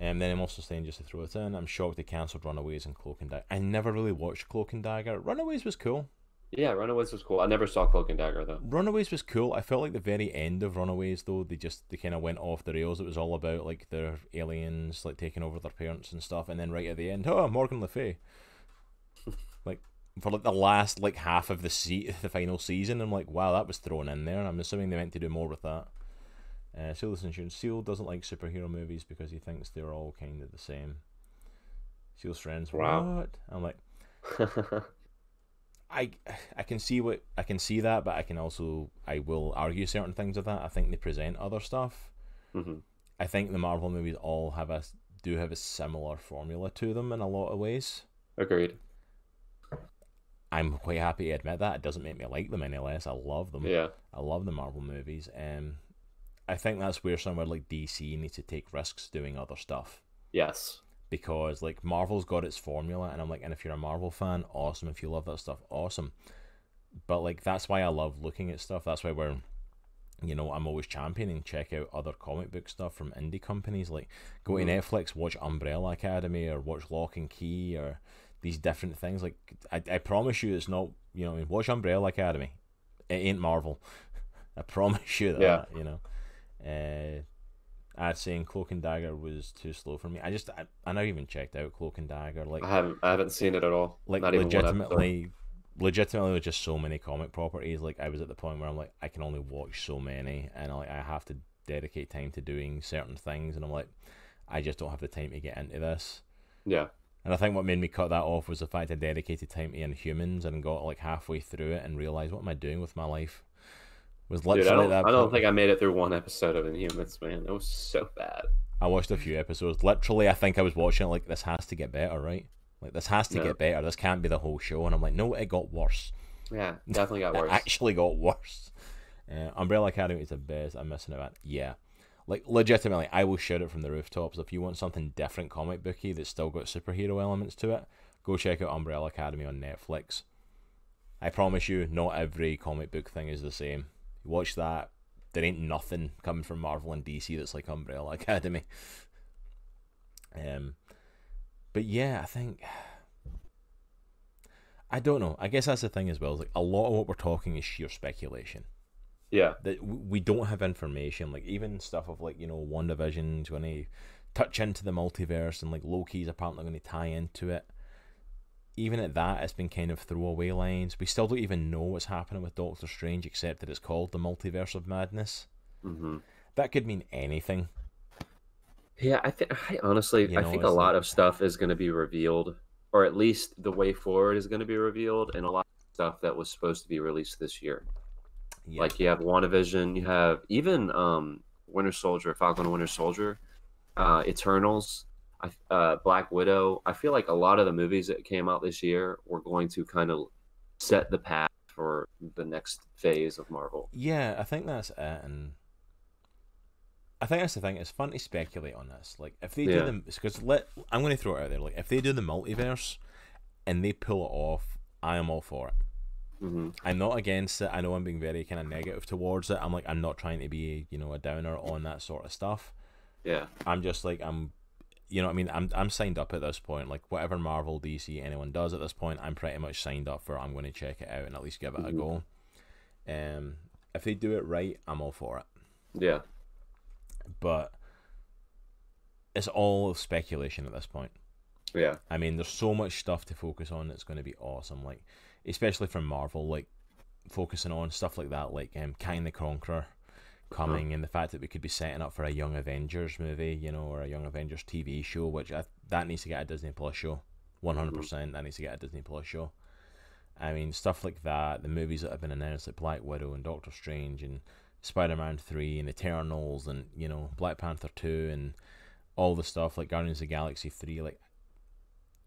And then I'm also saying just to throw it in, I'm shocked they cancelled Runaways and Cloak and Dagger. I never really watched Cloak and Dagger. Runaways was cool. Yeah, Runaways was cool. I never saw Cloak and Dagger though. Runaways was cool. I felt like the very end of Runaways though, they just they kind of went off the rails. It was all about like their aliens like taking over their parents and stuff, and then right at the end, oh Morgan Le Fay. [LAUGHS] like for like the last like half of the se- the final season, I'm like, wow, that was thrown in there. I'm assuming they meant to do more with that. Uh, Seal Insurance. Seal doesn't like superhero movies because he thinks they're all kind of the same. Seal's friends. Wow. What? I'm like, [LAUGHS] I I can see what I can see that, but I can also I will argue certain things of that. I think they present other stuff. hmm I think the Marvel movies all have a do have a similar formula to them in a lot of ways. Agreed. I'm quite happy to admit that. It doesn't make me like them any less. I love them. Yeah. I love the Marvel movies. Um, I think that's where somewhere like DC needs to take risks doing other stuff Yes. Because like Marvel's got its formula, and I'm like, and if you're a Marvel fan, awesome. If you love that stuff, awesome. But like that's why I love looking at stuff. That's why we're, you know, I'm always championing check out other comic book stuff from indie companies. Like go to Mhm. Netflix, watch Umbrella Academy, or watch Lock and Key, or these different things. Like I, I promise you, it's not. You know, watch Umbrella Academy. It ain't Marvel. [LAUGHS] I promise you that. Yeah. You know. Uh, I'd saying Cloak and Dagger was too slow for me. I just I, I never even checked out Cloak and Dagger. Like I haven't I haven't seen it at all. like Not even legitimately legitimately with just so many comic properties like i was at the point where i'm like i can only watch so many and like i have to dedicate time to doing certain things and i'm like i just don't have the time to get into this Yeah. and i think what made me cut that off was the fact i dedicated time to inhumans and got like halfway through it and realized what am i doing with my life was Dude, I don't, that I don't think I made it through one episode of Inhumans, man. It was so bad. I watched a few episodes. Literally, I think I was watching it like this has to get better, right? Like this has to Yeah. get better. This can't be the whole show. And I'm like, no, it got worse. Yeah, definitely got [LAUGHS] It worse. actually got worse. Uh, Umbrella Academy is the best. I'm missing out. Yeah, like legitimately, I will shout it from the rooftops. If you want something different, comic booky that's still got superhero elements to it, go check out Umbrella Academy on Netflix. I promise you, not every comic book thing is the same. You watch that, there ain't nothing coming from Marvel and DC that's like Umbrella Academy. Um, but yeah, I think I don't know. I guess that's the thing as well. Is like a lot of what we're talking is sheer speculation. yeah, That we don't have information. Like even stuff of like you know WandaVision's going to touch into the multiverse and like Loki's apparently going to tie into it. Even at that, it's been kind of throwaway lines. We still don't even know what's happening with Doctor Strange, except that it's called the Multiverse of Madness. hmm That could mean anything. yeah. I think I honestly, You I think a lot of stuff is going to be revealed, or at least the way forward is going to be revealed, and a lot of stuff that was supposed to be released this year. Yeah. Like you have WandaVision, you have even um, Winter Soldier, Falcon Winter Soldier, uh, Eternals, uh, Black Widow. I feel like a lot of the movies that came out this year were going to kind of set the path for the next phase of Marvel. Yeah, I think that's it, and I think that's the thing. It's fun to speculate on this. Like, if they do Yeah. them, because let I'm going to throw it out there. Like, if they do the multiverse and they pull it off, I am all for it. hmm I'm not against it. I know I'm being very kind of negative towards it. I'm like I'm not trying to be you know a downer on that sort of stuff. Yeah. I'm just like I'm, you know, what I mean, I'm I'm signed up at this point. Like whatever Marvel, DC, anyone does at this point, I'm pretty much signed up for. I'm going to check it out and at least give it a Mhm. go. Um, if they do it right, I'm all for it. Yeah. But it's all speculation at this point. Yeah. I mean, there's so much stuff to focus on that's going to be awesome. Like, especially from Marvel, like focusing on stuff like that, like um, Kang the Conqueror coming, and the fact that we could be setting up for a Young Avengers movie, you know, or a Young Avengers TV show, which I, that needs to get a Disney Plus show. One hundred mm-hmm. percent, that needs to get a Disney Plus show. I mean, stuff like that. The movies that have been announced, like Black Widow and Doctor Strange and Spider Man Three and Eternals and you know Black Panther Two and all the stuff like Guardians of the Galaxy Three. Like,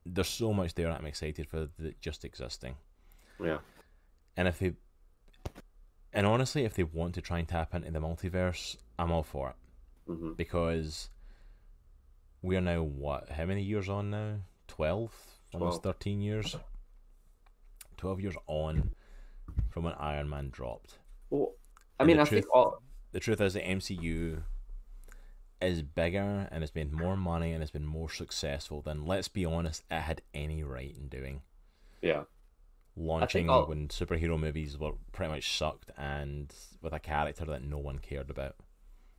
there's so much there that I'm excited for that just existing. Yeah. And if they, and honestly, if they want to try and tap into the multiverse, I'm all for it hmm because we are now what? How many years on now? Twelve, almost thirteen years. Twelve years on from when Iron Man dropped. Well, I And mean, the I think truth- all. The truth is, the MCU is bigger and has made more money and has been more successful than, let's be honest, it had any right in doing. Yeah. Launching all- when superhero movies were pretty much sucked and with a character that no one cared about.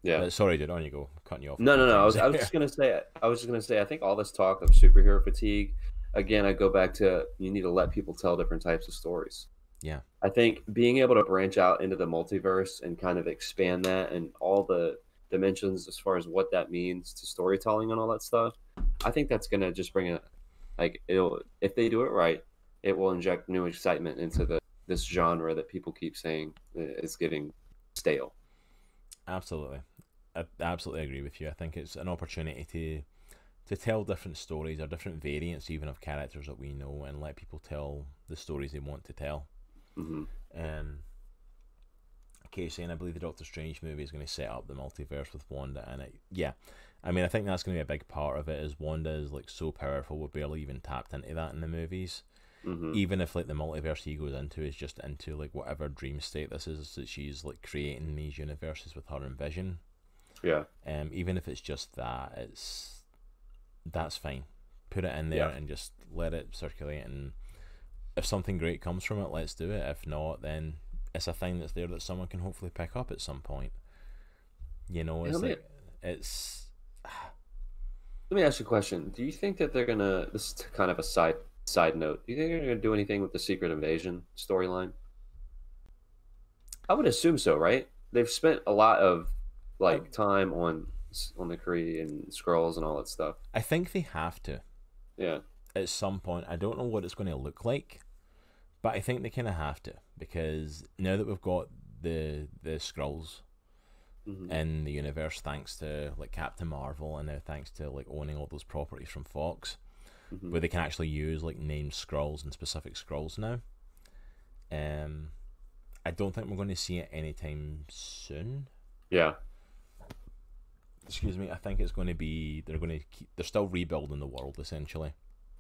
Yeah. Uh, sorry, dude, on you go. Cutting you off. No, no, no. I was, I was just gonna say. I was just gonna say. I think all this talk of superhero fatigue. Again, I go back to you need to let people tell different types of stories. Yeah. I think being able to branch out into the multiverse and kind of expand that and all the dimensions as far as what that means to storytelling and all that stuff. I think that's gonna just bring it. like it'll if they do it right, it will inject new excitement into the this genre that people keep saying is getting stale. Absolutely, I absolutely agree with you. I think it's an opportunity to to tell different stories or different variants, even of characters that we know, and let people tell the stories they want to tell. hmm Um, Casey, and I believe the Doctor Strange movie is going to set up the multiverse with Wanda, and it, yeah, I mean, I think that's going to be a big part of it. Is Wanda is like so powerful, we barely even tapped into that in the movies. Hmm Even if like the multiverse he goes into is just into like whatever dream state this is that she's like creating these universes with her and Vision. Yeah. Um, even if it's just that, it's that's fine. Put it in there Yeah. and just let it circulate. And if something great comes from it, let's do it. If not, then it's a thing that's there that someone can hopefully pick up at some point. You know, it's like it's [SIGHS] Let me ask you a question. Do you think that they're gonna? This is kind of a side side note. Do you think they're gonna do anything with the Secret Invasion storyline? I would assume so, right? They've spent a lot of like time on on the Kree and Skrulls and all that stuff. I think they have to Yeah, at some point. I don't know what it's going to look like, but I think they kind of have to because now that we've got the the Skrulls hmm in the universe thanks to like Captain Marvel and now thanks to like owning all those properties from Fox hmm where they can actually use like named Skrulls and specific Skrulls now. Um I don't think we're going to see it anytime soon. yeah, Excuse me. I think it's going to be they're going to keep they're still rebuilding the world essentially,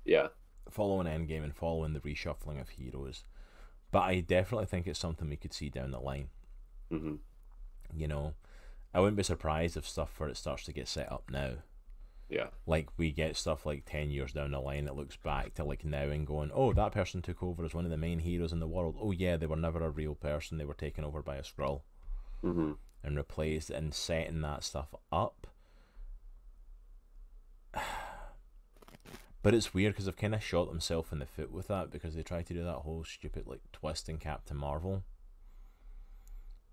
yeah, following Endgame and following the reshuffling of heroes. But I definitely think it's something we could see down the line. Mm-hmm. You know, I wouldn't be surprised if stuff for it starts to get set up now. Yeah, like we get stuff like 10 years down the line that looks back to like now and going oh that person took over as one of the main heroes in the world. Oh yeah they were never a real person they were taken over by a Skrull hmm and replaced and setting that stuff up. [SIGHS] But it's weird because they've kind of shot themselves in the foot with that because they tried to do that whole stupid like twist in Captain Marvel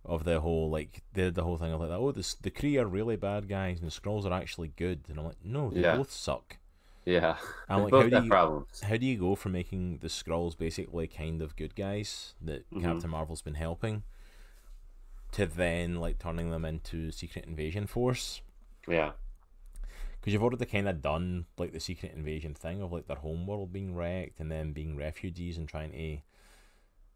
of the whole like they did the whole thing of like that. oh this the Kree are really bad guys and the Skrulls are actually good and I'm like no they Yeah. both suck yeah. I'm like, both how do you- problems. how do you go from making the Skrulls basically kind of good guys that Mhm. Captain Marvel's been helping to then like turning them into Secret Invasion Force? Yeah, Because you've already kind of done like the Secret Invasion thing of like their home world being wrecked and then being refugees and trying to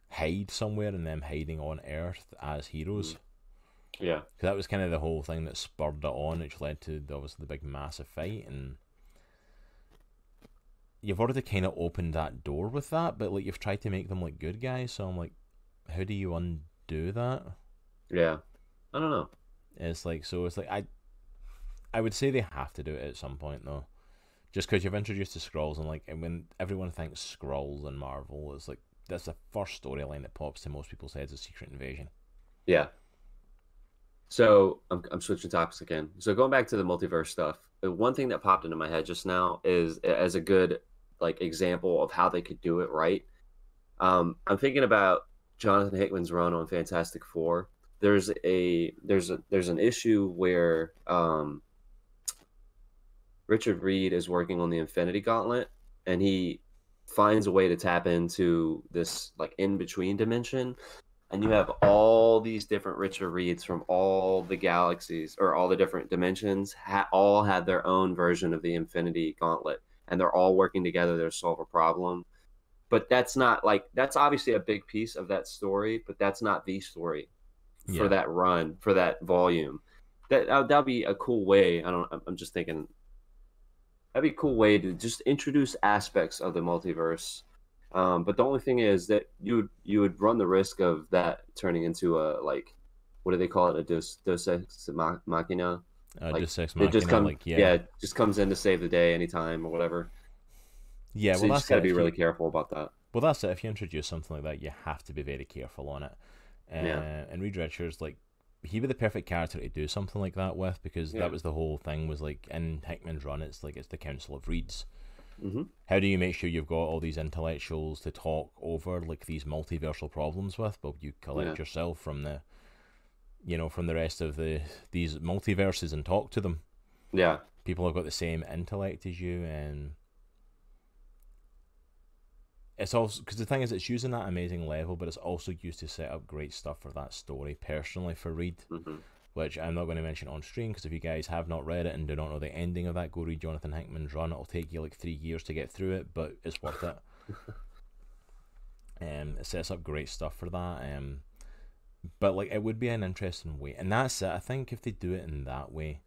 hide somewhere and them hiding on Earth as heroes. Mm. yeah, 'Cause that was kind of the whole thing that spurred it on, which led to the- obviously the big massive fight and you've already kind of opened that door with that, but like you've tried to make them like good guys. So I'm like, how do you undo that? Yeah, I don't know. It's like so. It's like I, I would say they have to do it at some point though, just because you've introduced the Skrulls and like and when everyone thinks Skrulls and Marvel, it's like that's the first storyline that pops to most people's heads is Secret Invasion. Yeah. So I'm I'm switching topics again. So going back to the multiverse stuff, one thing that popped into my head just now is as a good like example of how they could do it right. Um, I'm thinking about Jonathan Hickman's run on Fantastic Four. There's a there's a there's an issue where um, Richard Reed is working on the Infinity Gauntlet, and he finds a way to tap into this like in between dimension and you have all these different Richard Reeds from all the galaxies or all the different dimensions ha- all had their own version of the Infinity Gauntlet, and they're all working together to solve a problem. But that's not like that's obviously a big piece of that story, but that's not the story for that run for that volume. That that that'd be a cool way. I don't. I'm just thinking. That'd be a cool way to just introduce aspects of the multiverse um, but the only thing is that you would you would run the risk of that turning into a like what do they call it a deus deus ex machina? Uh, Like, just sex it just comes like yeah. yeah, just comes in to save the day anytime or whatever. yeah. so Well, you that's just got to be If really you- careful about that. Well, that's it. If you introduce something like that, you have to be very careful on it. Uh, Yeah. And Reed Richards, like, he would be the perfect character to do something like that with because Yeah. that was the whole thing. Was like in Hickman's run, it's like it's the Council of Reeds. hmm How do you make sure you've got all these intellectuals to talk over like these multiversal problems with? but you collect Yeah. yourself from the, you know, from the rest of the these multiverses and talk to them. Yeah, people have got the same intellect as you and it's also because the thing is it's using that amazing level but it's also used to set up great stuff for that story personally for reed hmm which i'm not going to mention on stream because if you guys have not read it and do not know the ending of that go read jonathan hickman's run. It'll take you like three years to get through it but it's worth it. [LAUGHS] Um it sets up great stuff for that um but like it would be an interesting way and that's it. I think if they do it in that way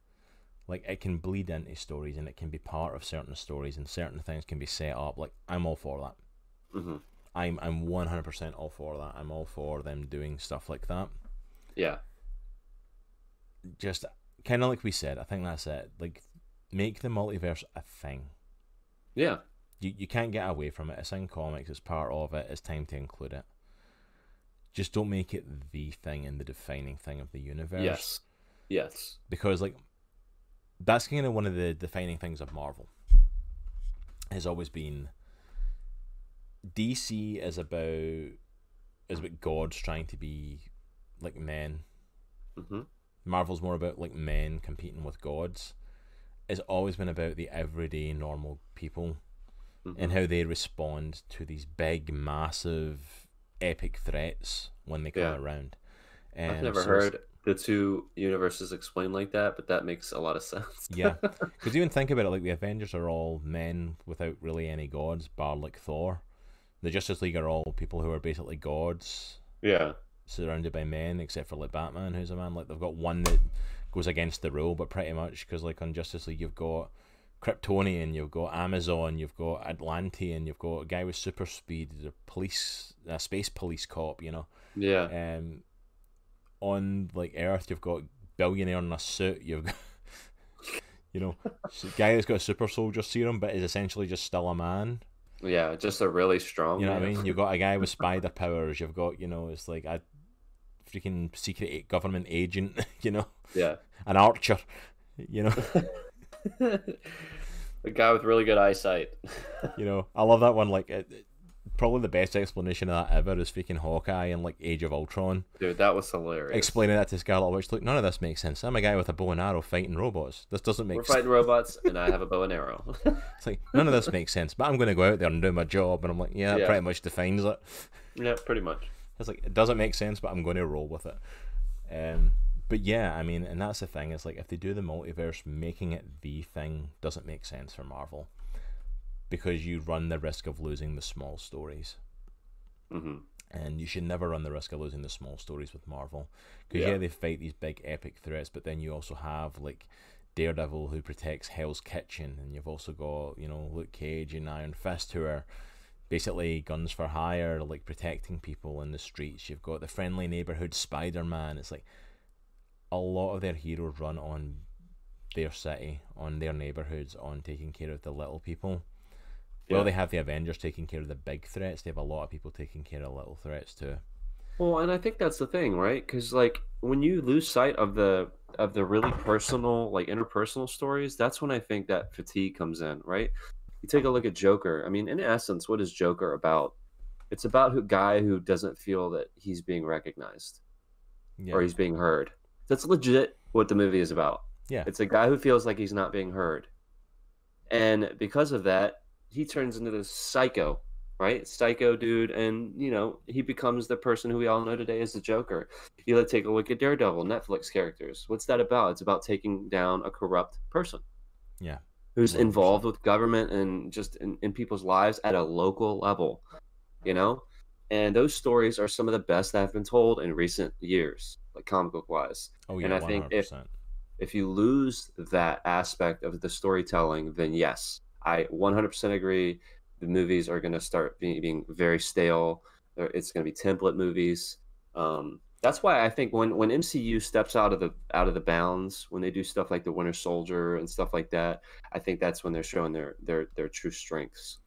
like it can bleed into stories and it can be part of certain stories and certain things can be set up. Like i'm all for that hmm i'm i'm 100% all for that. I'm all for them doing stuff like that. Yeah, just kind of like we said i think that's it. Like make the multiverse a thing. Yeah, you, you can't get away from it. It's in comics. It's part of it. It's time to include it. Just don't make it the thing and the defining thing of the universe. Yes, yes, because like that's kind of one of the defining things of Marvel. Has always been DC is about is about gods trying to be like men. hmm Marvel's more about like men competing with gods. It's always been about the everyday normal people hmm and how they respond to these big, massive, epic threats when they come Yeah. around. And I've never so heard the two universes explained like that, but that makes a lot of [LAUGHS] sense. Yeah, [LAUGHS] because even think about it, like the Avengers are all men without really any gods, bar like Thor. The Justice League are all people who are basically gods, yeah, surrounded by men, except for like Batman, who's a man. Like they've got one that goes against the rule, but pretty much because like on Justice League you've got Kryptonian, you've got Amazon, you've got Atlantean, you've got a guy with super speed, a police, a space police cop, you know. yeah, Um, on like Earth, you've got billionaire in a suit. You've got, [LAUGHS] you know, guy that's got a super soldier serum, but is essentially just still a man. Yeah. Just a really strong. You know what I mean? You've got a guy with [LAUGHS] spider powers. You've got, you know, it's like a freaking secret government agent. [LAUGHS] You know, Yeah. an archer. You know, [LAUGHS] a guy with really good eyesight. you know. I love that one. Like, it, it- probably the best explanation of that ever is freaking Hawkeye and like Age of Ultron. Dude, that was hilarious. Explaining that to Scarlet Witch, look, none of this makes sense. I'm a guy with a bow and arrow fighting robots. This doesn't make We're sense. fighting robots, and I have a [LAUGHS] bow and arrow. It's like none of this makes sense, but I'm going to go out there and do my job, and I'm like, yeah, that Yeah. pretty much defines it. yeah, pretty much. It's like it doesn't make sense, but I'm going to roll with it. Um, but yeah, I mean, and that's the thing. It's like if they do the multiverse, making it the thing doesn't make sense for Marvel because you run the risk of losing the small stories, hmm and you should never run the risk of losing the small stories with Marvel. Because yeah. Yeah. they fight these big epic threats, but then you also have like Daredevil who protects Hell's Kitchen, and you've also got you know Luke Cage and Iron Fist who are basically guns for hire, like protecting people in the streets. You've got the friendly neighborhood Spider Man. It's like a lot of their heroes run on their city, on their neighborhoods, on taking care of the little people. Yeah. Well, they have the Avengers taking care of the big threats. They have a lot of people taking care of little threats too. Well, and I think that's the thing, right? Because like when you lose sight of the of the really personal, like interpersonal stories, that's when I think that fatigue comes in, right? You take a look at Joker. I mean, in essence, what is Joker about? It's about a guy who doesn't feel that he's being recognized Yeah, or he's being heard. That's legit what the movie is about. yeah, It's a guy who feels like he's not being heard. And because of that, he turns into this psycho, right? Psycho dude. And, you know, he becomes the person who we all know today as the Joker. You let take a look at Daredevil, Netflix characters. What's that about? It's about taking down a corrupt person yeah, who's 100%. involved with government and just in, in people's lives at a local level, you know? And those stories are some of the best that have been told in recent years, like comic book wise Oh yeah, And I one think if- if you lose that aspect of the storytelling, then yes, I 100% agree. The movies are going to start being, being very stale. It's going to be template movies. Um, that's why I think when, when MCU steps out of the out of the bounds, when they do stuff like the Winter Soldier and stuff like that, I think that's when they're showing their their their true strengths.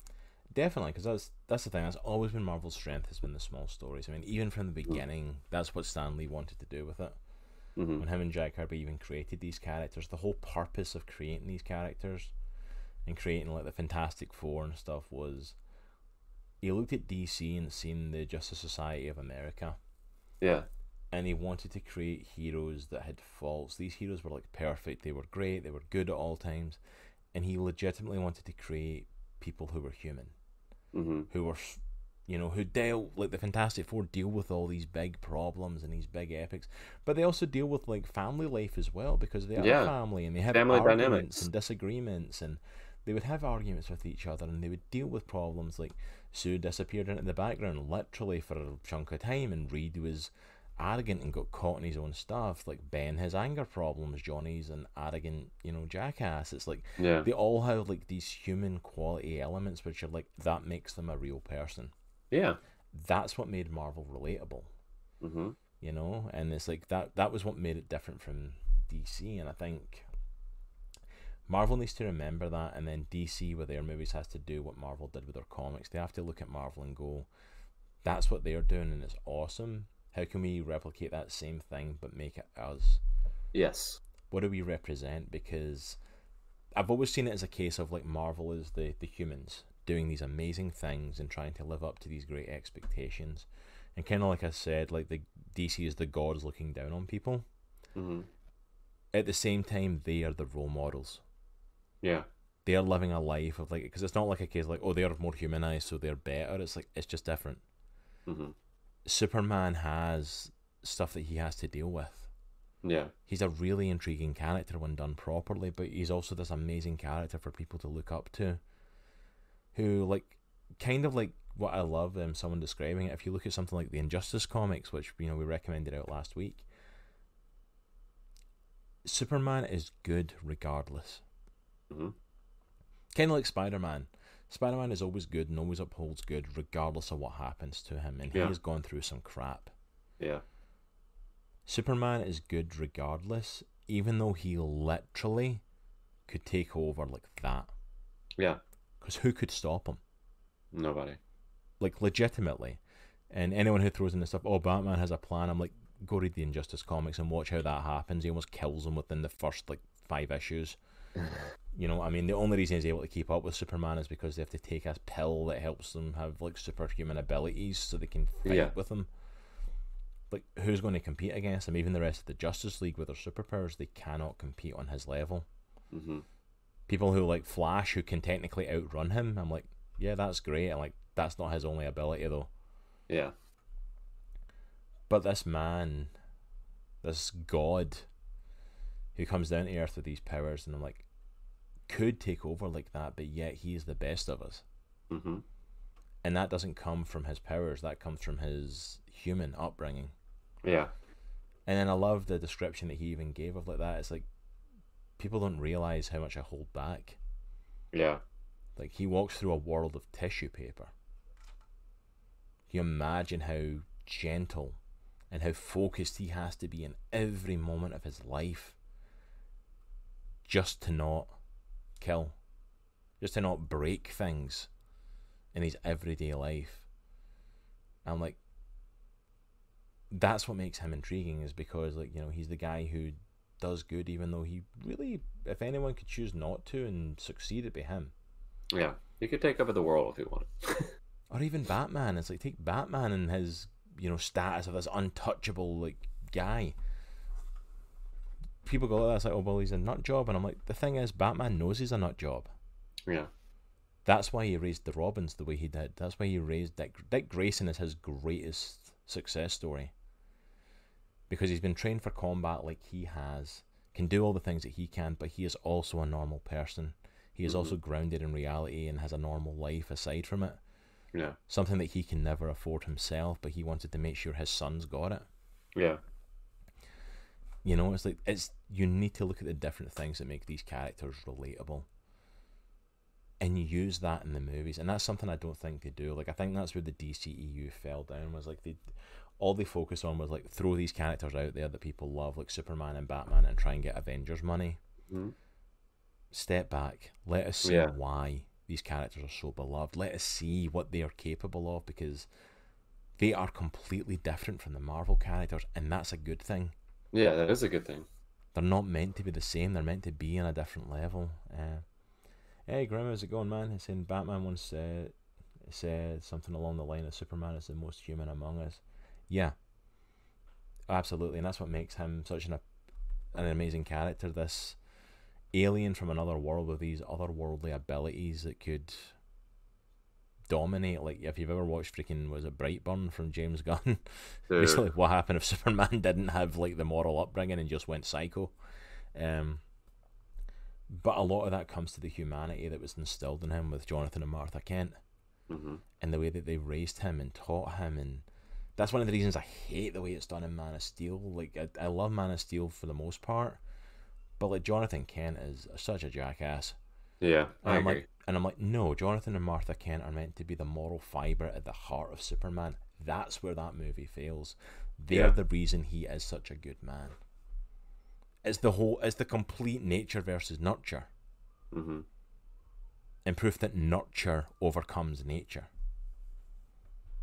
Definitely, because that's that's the thing. That's always been Marvel's strength has been the small stories. I mean, even from the beginning, that's what Stan Lee wanted to do with it. hmm When him and Jack Kirby even created these characters, the whole purpose of creating these characters and creating like the Fantastic Four and stuff was he looked at DC and seen the Justice Society of America, Yeah, and he wanted to create heroes that had faults. These heroes were like perfect. They were great. They were good at all times, and he legitimately wanted to create people who were human hmm who were, you know, who dealt like the Fantastic Four deal with all these big problems and these big epics, but they also deal with like family life as well because they are Yeah. family and they have Family arguments dynamics. and disagreements and they would have arguments with each other and they would deal with problems like Sue disappeared into the background literally for a chunk of time and Reed was arrogant and got caught in his own stuff like Ben has anger problems Johnny's an arrogant you know jackass. It's like yeah, they all have like these human quality elements which are like that makes them a real person. Yeah. that's what made marvel relatable. Hmm you know? And it's like that that was what made it different from dc and i think marvel needs to remember that and then dc with their movies has to do what marvel did with their comics they have to look at marvel and go that's what they're doing and it's awesome. How can we replicate that same thing but make it us? Yes. what do we represent? Because I've always seen it as a case of like Marvel is the the humans doing these amazing things and trying to live up to these great expectations. And kind of like I said like the DC is the gods looking down on people. Hmm at the same time they are the role models Yeah. they are living a life of like because it's not like a case like oh they're more humanized so they're better it's like it's just different hmm Superman has stuff that he has to deal with Yeah. he's a really intriguing character when done properly, but he's also this amazing character for people to look up to. Who like kind of like what I love um someone describing it, if you look at something like the Injustice comics, which you know we recommended out last week, Superman is good regardless. Hmm Kind of like Spider Man. Spider Man is always good and always upholds good regardless of what happens to him, and Yeah. he has gone through some crap. Yeah. Superman is good regardless, even though he literally could take over like that. Yeah. Because who could stop him? Nobody. Like, legitimately. And anyone who throws in the stuff, oh, Batman has a plan, I'm like, go read the Injustice comics and watch how that happens. He almost kills him within the first, like, five issues. You know, I mean, the only reason he's able to keep up with Superman is because they have to take a pill that helps them have, like, superhuman abilities so they can fight Yeah. with him. Like, who's going to compete against him? Even the rest of the Justice League with their superpowers, they cannot compete on his level. hmm People who, like, Flash, who can technically outrun him, I'm like, yeah, that's great. I'm like, that's not his only ability, though. Yeah. But this man, this god, who comes down to earth with these powers, and I'm like, could take over like that, but yet he is the best of us. hmm And that doesn't come from his powers, that comes from his human upbringing. Yeah. And then I love the description that he even gave of like that. It's like people don't realize how much I hold back. Yeah. Like he walks through a world of tissue paper. You imagine how gentle and how focused he has to be in every moment of his life just to not kill, just to not break things in his everyday life. I'm like, that's what makes him intriguing, is because like you know he's the guy who does good, even though he really, if anyone could choose not to and succeed, it'd be him. Yeah. He could take over the world if he wanted. or even Batman. It's like take Batman and his you know status of this untouchable like guy. People go, oh, that's like, oh well, he's a nut job, and I'm like, the thing is, Batman knows he's a nut job. yeah. That's why he raised the Robins the way he did. That's why he raised Dick. Dick Grayson is his greatest success story. Because he's been trained for combat like he has, can do all the things that he can, but he is also a normal person. He is Mhm. also grounded in reality and has a normal life aside from it. Yeah. Something that he can never afford himself, but he wanted to make sure his sons got it. Yeah. You know, it's like it's you need to look at the different things that make these characters relatable. And you use that in the movies, and that's something I don't think they do. Like I think that's where the DCEU fell down was like they all they focused on was like throw these characters out there that people love, like Superman and Batman, and try and get Avengers money. Mhm. Step back, let us see Yeah. why these characters are so beloved. Let us see what they are capable of because they are completely different from the Marvel characters, and that's a good thing Yeah, that is a good thing. they're not meant to be the same. They're meant to be on a different level. Uh, hey, Grim, how's it going, man? He's saying Batman once uh, said something along the line of Superman is the most human among us. Yeah, absolutely, and that's what makes him such an an amazing character. This alien from another world with these otherworldly abilities that could dominate. Like if you've ever watched freaking was it Brightburn from James [LAUGHS] Gunn? Basically what happened if [LAUGHS] Superman didn't have like the moral upbringing and just went psycho. Um, but a lot of that comes to the humanity that was instilled in him with Jonathan and Martha Kent Mhm. and the way that they raised him and taught him and that's one of the reasons I hate the way it's done in Man of Steel. Like I, I love Man of Steel for the most part, but like Jonathan Kent is such a jackass. Yeah, And I I'm agree. like, and I'm like, no, Jonathan and Martha Kent are meant to be the moral fiber at the heart of Superman. That's where that movie fails. They're Yeah. the reason he is such a good man. It's the whole, it's the complete nature versus nurture, Mm-hmm. and proof that nurture overcomes nature.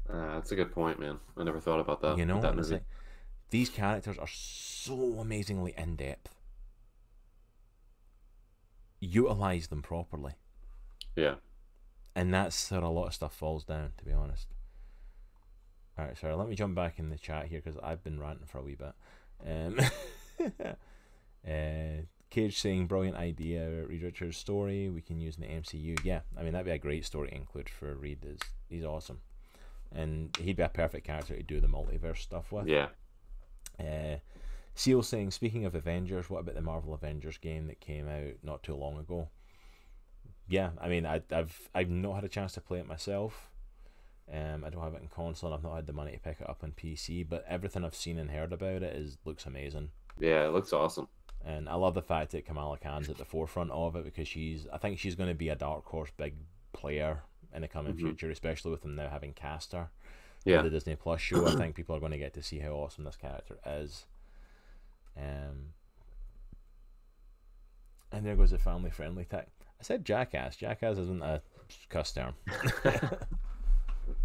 Uh, that's a good point, man. I never thought about that. you know, that movie. like, these characters are so amazingly in depth. Utilize them properly. Yeah. and that's where a lot of stuff falls down to be honest all right sorry let me jump back in the chat here because i've been ranting for a wee bit um, [LAUGHS] uh, cage saying brilliant idea reed richards story we can use in the mcu yeah i mean that'd be a great story to include for reed is he's awesome and he'd be a perfect character to do the multiverse stuff with Yeah. uh, Seal saying, speaking of Avengers, what about the Marvel Avengers game that came out not too long ago? Yeah, I mean, I, I've I've not had a chance to play it myself. Um, I don't have it in console. and I've not had the money to pick it up on PC, but everything I've seen and heard about it is looks amazing. Yeah, it looks awesome. And I love the fact that Kamala Khan's at the forefront of it because she's, I think she's going to be a dark horse big player in the coming Mhm. future, especially with them now having cast her Yeah. the Disney Plus show. I think people are going to get to see how awesome this character is. Um, and there goes a family friendly tech. I said jackass. Jackass isn't a cuss term. [LAUGHS]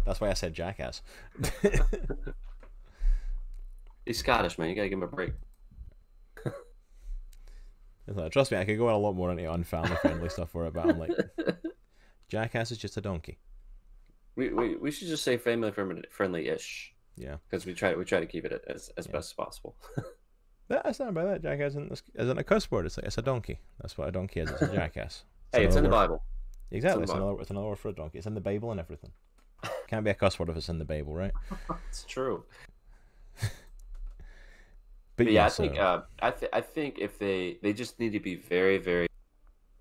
That's why I said jackass. [LAUGHS] He's Scottish, man. You gotta give him a break. [LAUGHS] Trust me, I could go on a lot more into unfamily friendly stuff for it, but I'm like, jackass is just a donkey. We, we, we should just say family friendly ish Yeah. because we try we try to keep it as, as Yeah. best as possible. That- That's not about that. Jackass isn't, isn't a cuss word. It's like, it's a donkey. That's what a donkey is. It's a [LAUGHS] jackass. hey, it's in the Bible. Exactly. It's Bible. another, it's another word for a donkey. It's in the Bible and everything. Can't be a cuss word if it's in the Bible, right? [LAUGHS] It's true. [LAUGHS] But, But yeah, I so- think uh, I th- I think if they they just need to be very very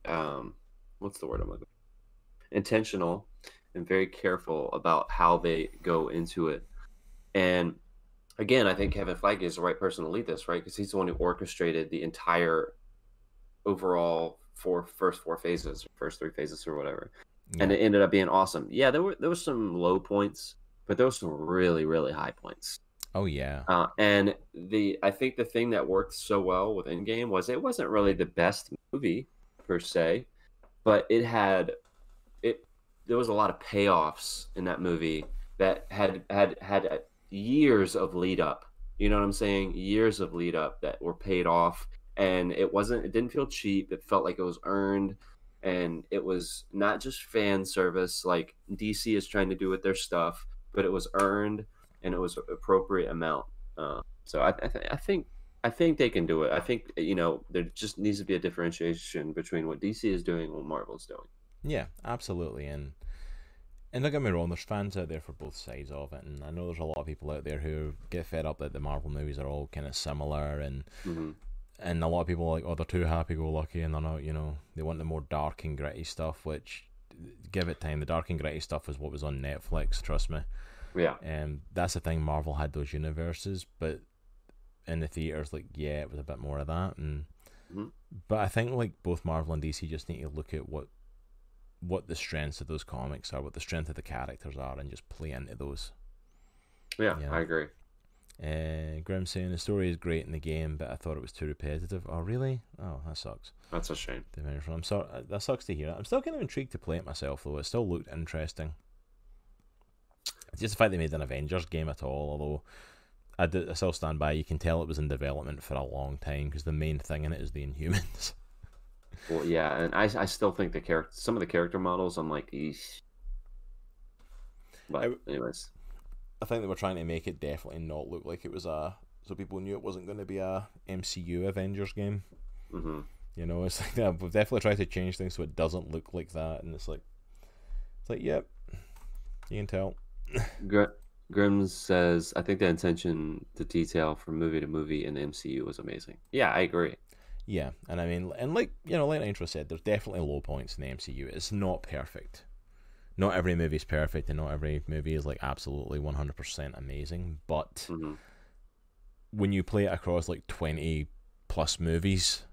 um what's the word I'm looking for? intentional and very careful about how they go into it. And again, I think Kevin Feige is the right person to lead this, right? Because he's the one who orchestrated the entire overall four first four phases, first three phases or whatever, Yeah. and it ended up being awesome. Yeah, there were there was some low points, but there was some really really high points. oh yeah. Uh, and the I think the thing that worked so well with Endgame was it wasn't really the best movie per se, but it had it. There was a lot of payoffs in that movie that had had had years of lead up. You know what I'm saying? Years of lead up that were paid off, and it wasn't. It didn't feel cheap. It felt like it was earned, and it was not just fan service like DC is trying to do with their stuff, but it was earned and it was appropriate amount. Uh, so I, I, th- I think I think they can do it. I think you know there just needs to be a differentiation between what DC is doing and what Marvel's doing. Yeah, absolutely. And and don't get me wrong, there's fans out there for both sides of it, and I know there's a lot of people out there who get fed up that the Marvel movies are all kind of similar, and hmm and a lot of people are like, oh, they're too happy-go-lucky, and they're not, you know, they want the more dark and gritty stuff. Which, give it time, the dark and gritty stuff was what was on Netflix. Trust me. Yeah, Um, that's the thing. Marvel had those universes, but in the theaters, like, yeah, it was a bit more of that, and Mhm. but I think like both Marvel and DC just need to look at what what the strengths of those comics are, what the strength of the characters are, and just play into those. yeah. I agree. Uh, Grim saying the story is great in the game, but I thought it was too repetitive. Oh, really? Oh, that sucks. That's a shame. The Avengers one. I'm sorry. uh, That sucks to hear. I'm still kind of intrigued to play it myself, though. It still looked interesting. Just the fact they made an Avengers game at all, although I, did, I still stand by. You can tell it was in development for a long time because the main thing in it is the Inhumans. [LAUGHS] Well, yeah, and I, I still think the character, some of the character models, I'm like, Eesh. but I- anyways, I think they were trying to make it definitely not look like it was a. So people knew it wasn't going to be a MCU Avengers game. hmm You know, it's [LAUGHS] like yeah, we've definitely tried to change things so it doesn't look like that, and it's like, it's like, yep, you can tell. [LAUGHS] Gr- Grimm says, I think the intention, the detail from movie to movie in the MCU was amazing. Yeah, I agree. Yeah, and I mean, and like you know, like Nitro said, there's definitely low points in the MCU. It's not perfect. Not every movie is perfect, and not every movie is like absolutely 100% amazing. But hmm when you play it across like 20 plus movies,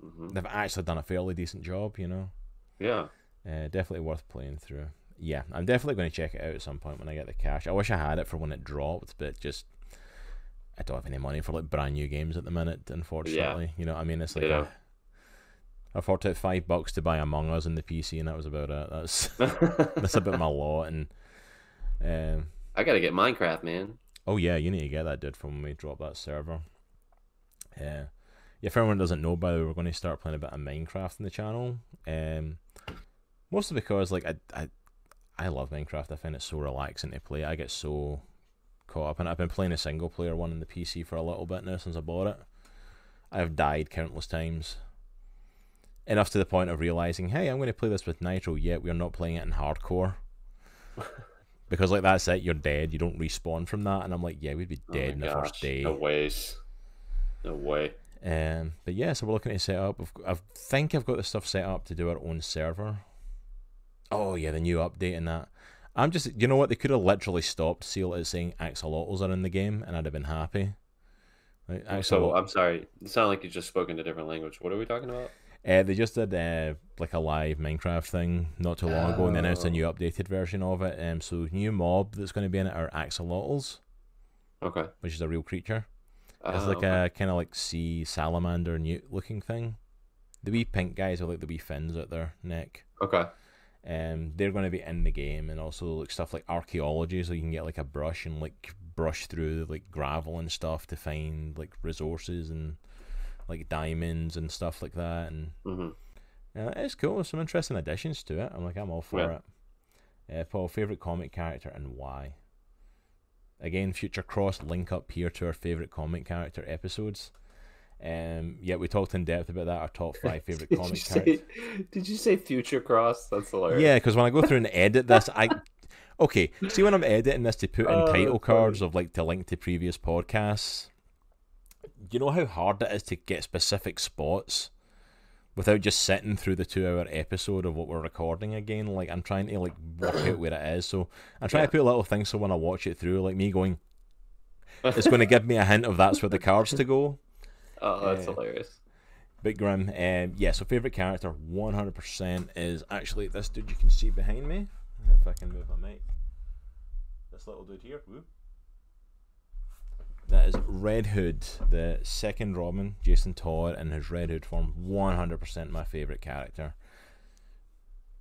hmm they've actually done a fairly decent job. You know, Yeah. uh, definitely worth playing through. Yeah, I'm definitely going to check it out at some point when I get the cash. I wish I had it for when it dropped, but just I don't have any money for like brand new games at the minute. Unfortunately, Yeah. you know what I mean. It's like Yeah. I forked out five bucks to buy Among Us on the PC, and that was about it. That's [LAUGHS] that's about my lot. And um, I gotta get Minecraft, man. oh yeah, you need to get that, dude, from when we drop that server. Yeah, yeah. If everyone doesn't know, by the way, we're going to start playing a bit of Minecraft in the channel. Um, mostly because like I I I love Minecraft. I find it so relaxing to play. I get so caught up in it. I've been playing a single player one in the PC for a little bit now since I bought it. I have died countless times. Enough to the point of realizing, hey, I'm going to play this with Nitro, yet we're not playing it in hardcore. [LAUGHS] because like that's it, you're dead. You don't respawn from that, and I'm like, yeah, we'd be Oh dead my in the gosh, first day. No ways. No way. Um, but yeah, so we're looking to set up. I've- I think I've got the stuff set up to do our own server. Oh yeah, the new update and that. I'm just, you know what? They could have literally stopped Seal it saying axolotls are in the game, and I'd have been happy. Like, So I'm sorry. It sounded like you just spoke in a different language. What are we talking about? uh, they just did uh, like a live Minecraft thing not too long ago, and they announced a Oh. new updated version of it. Um, so new mob that's going to be in it are axolotls, Okay. which is a real creature. It's Ah, like okay. a kind of like sea salamander newt looking thing. The wee pink guys with like the wee fins at their neck. Okay. Um, they're going to be in the game, and also like stuff like archaeology, so you can get like a brush and like brush through like gravel and stuff to find like resources and like diamonds and stuff like that. And hmm uh, it's cool. Some interesting additions to it. I'm like, I'm all for Yeah. it. Uh, Paul, favorite comic character and why? Again, future cross link up here to our favorite comic character episodes. Um, yeah, we talked in depth about that. Our top [LAUGHS] five favorite Did comic say? characters. [LAUGHS] Did you say Future Cross? That's hilarious. Yeah, because when I go through and edit [LAUGHS] this, I okay. See when I'm editing this to put in Oh, title cards of like to link to previous podcasts. You know how hard it is to get specific spots without just sitting through the two-hour episode of what we're recording again. Like I'm trying to like work out where it is. So I'm trying to put little things so when I watch it through, like me going, it's going to give me a hint of that's where the cards to go. Oh, that's Yeah. hilarious. Big Grim. Um, yeah, so favorite character, one hundred percent, is actually this dude you can see behind me. If I can move my mic, this little dude here. Woo. That is Red Hood, the second Robin, Jason Todd, in his Red Hood form. One hundred percent my favorite character.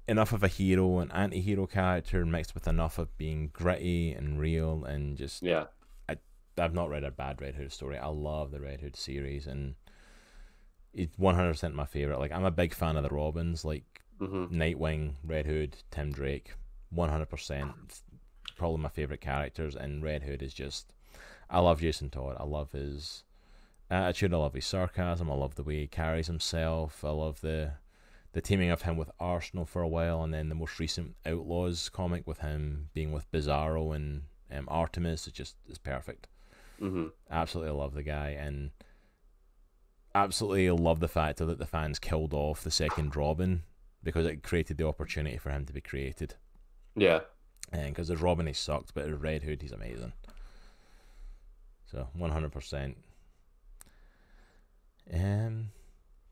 Enough of a hero and anti-hero character mixed with enough of being gritty and real and just Yeah. I've not read a bad Red Hood story. I love the Red Hood series, and it's one hundred percent my favorite. Like I'm a big fan of the Robins, like hmm Nightwing, Red Hood, Tim Drake, one hundred percent. Probably my favorite characters, and Red Hood is just. I love Jason Todd. I love his attitude. I love his sarcasm. I love the way he carries himself. I love the the teaming of him with Arsenal for a while, and then the most recent Outlaws comic with him being with Bizarro and um, Artemis. It's just it's perfect. Hmm Absolutely love the guy and absolutely love the fact that the fans killed off the second Robin because it created the opportunity for him to be created. Yeah. And because as Robin he sucked, but as Red Hood he's amazing. So one hundred percent. Um,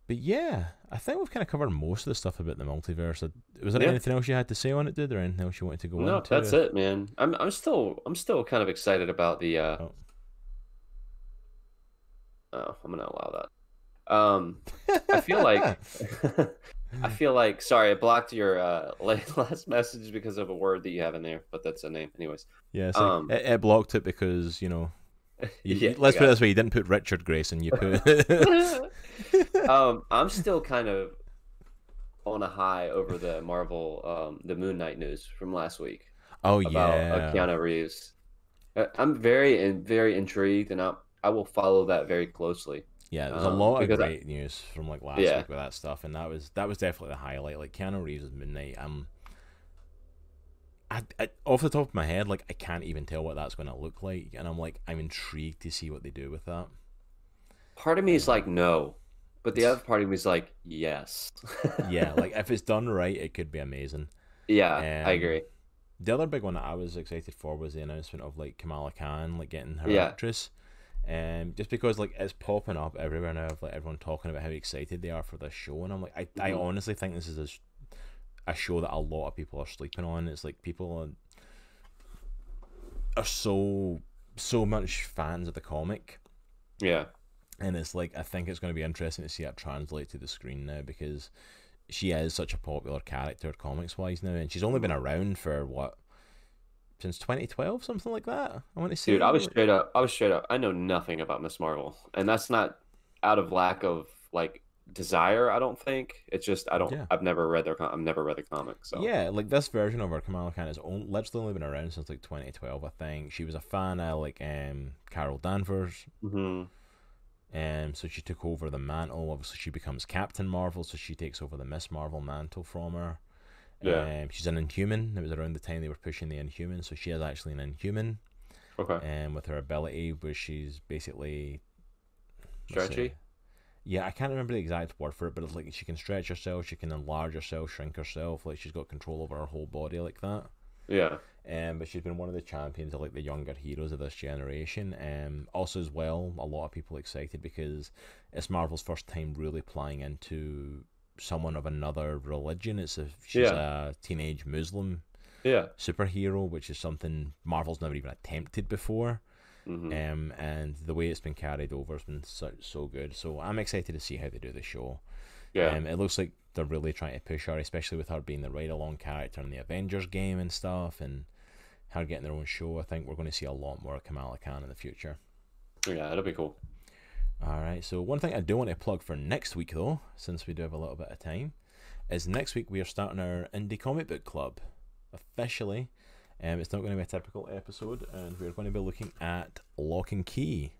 but yeah, I think we've kind of covered most of the stuff about the multiverse. Was there Yeah. anything else you had to say on it, dude, or anything else you wanted to go No, into? No, that's it, man. I'm I'm still I'm still kind of excited about the uh Oh. Oh, I'm gonna allow that. Um I feel like [LAUGHS] [LAUGHS] I feel like sorry, I blocked your uh [LAUGHS] last message because of a word that you have in there, but that's a name. Anyways. yeah, so um, it, it blocked it because you know. You, Yeah, let's put it this way: you didn't put Richard Grayson. You put um, I'm still kind of on a high over the Marvel, um, the Moon Knight news from last week oh about uh, yeah, Keanu Reeves. Uh, I'm very and very intrigued, and I I will follow that very closely. yeah. There's a um, lot of because I- great news from like last Yeah. week with that stuff, and that was that was definitely the highlight. Like Keanu Reeves' Midnight. Um, I, I off the top of my head, like I can't even tell what that's going to look like, and I'm like I'm intrigued to see what they do with that. Part of me is like no, but the other part of me is like yes. [LAUGHS] Yeah, like if it's done right, it could be amazing. yeah, I Um, agree. The other big one that I was excited for was the announcement of like Kamala Khan like getting her Yeah. actress. Um, just because like it's popping up everywhere now of like everyone talking about how excited they are for this show, and I'm like, I, I Mhm. honestly think this is a, sh- a show that a lot of people are sleeping on. It's like people are, are so so much fans of the comic, Yeah, and it's like I think it's going to be interesting to see it translate to the screen now because she is such a popular character comics wise now, and she's only been around for what since 2012, something like that. I want to see. dude, I was straight up. I was straight up. I know nothing about Miss Marvel, and that's not out of lack of like desire. I don't think it's just I don't. Yeah. I've never read their. com- I've never read the comic. So Yeah, like this version of her Kamala Khan has on, literally only been around since like 2012, I think. She was a fan of like um Carol Danvers, hmm um, so she took over the mantle. Obviously, she becomes Captain Marvel, so she takes over the Miss Marvel mantle from her. Yeah. Um, she's an Inhuman. It was around the time they were pushing the Inhuman, so she is actually an Inhuman. Okay. Um, with her ability, where she's basically Stretchy. Yeah, I can't remember the exact word for it, but it's like she can stretch herself, she can enlarge herself, shrink herself. Like she's got control over her whole body like that. Yeah. Um, but she's been one of the champions of like the younger heroes of this generation. Um, also as well, a lot of people excited because it's Marvel's first time really playing into someone of another religion. It's a she's a teenage Muslim Yeah. superhero, which is something Marvel's never even attempted before. hmm Um, and the way it's been carried over has been so so good. So I'm excited to see how they do the show. yeah. Um, it looks like they're really trying to push her, especially with her being the ride along character in the Avengers game and stuff, and her getting their own show. I think we're going to see a lot more of Kamala Khan in the future. yeah. It'll be cool. All right. So one thing I do want to plug for next week, though, since we do have a little bit of time, is next week we are starting our indie comic book club officially. Um, it's not going to be a typical episode, and we're going to be looking at Locke and Key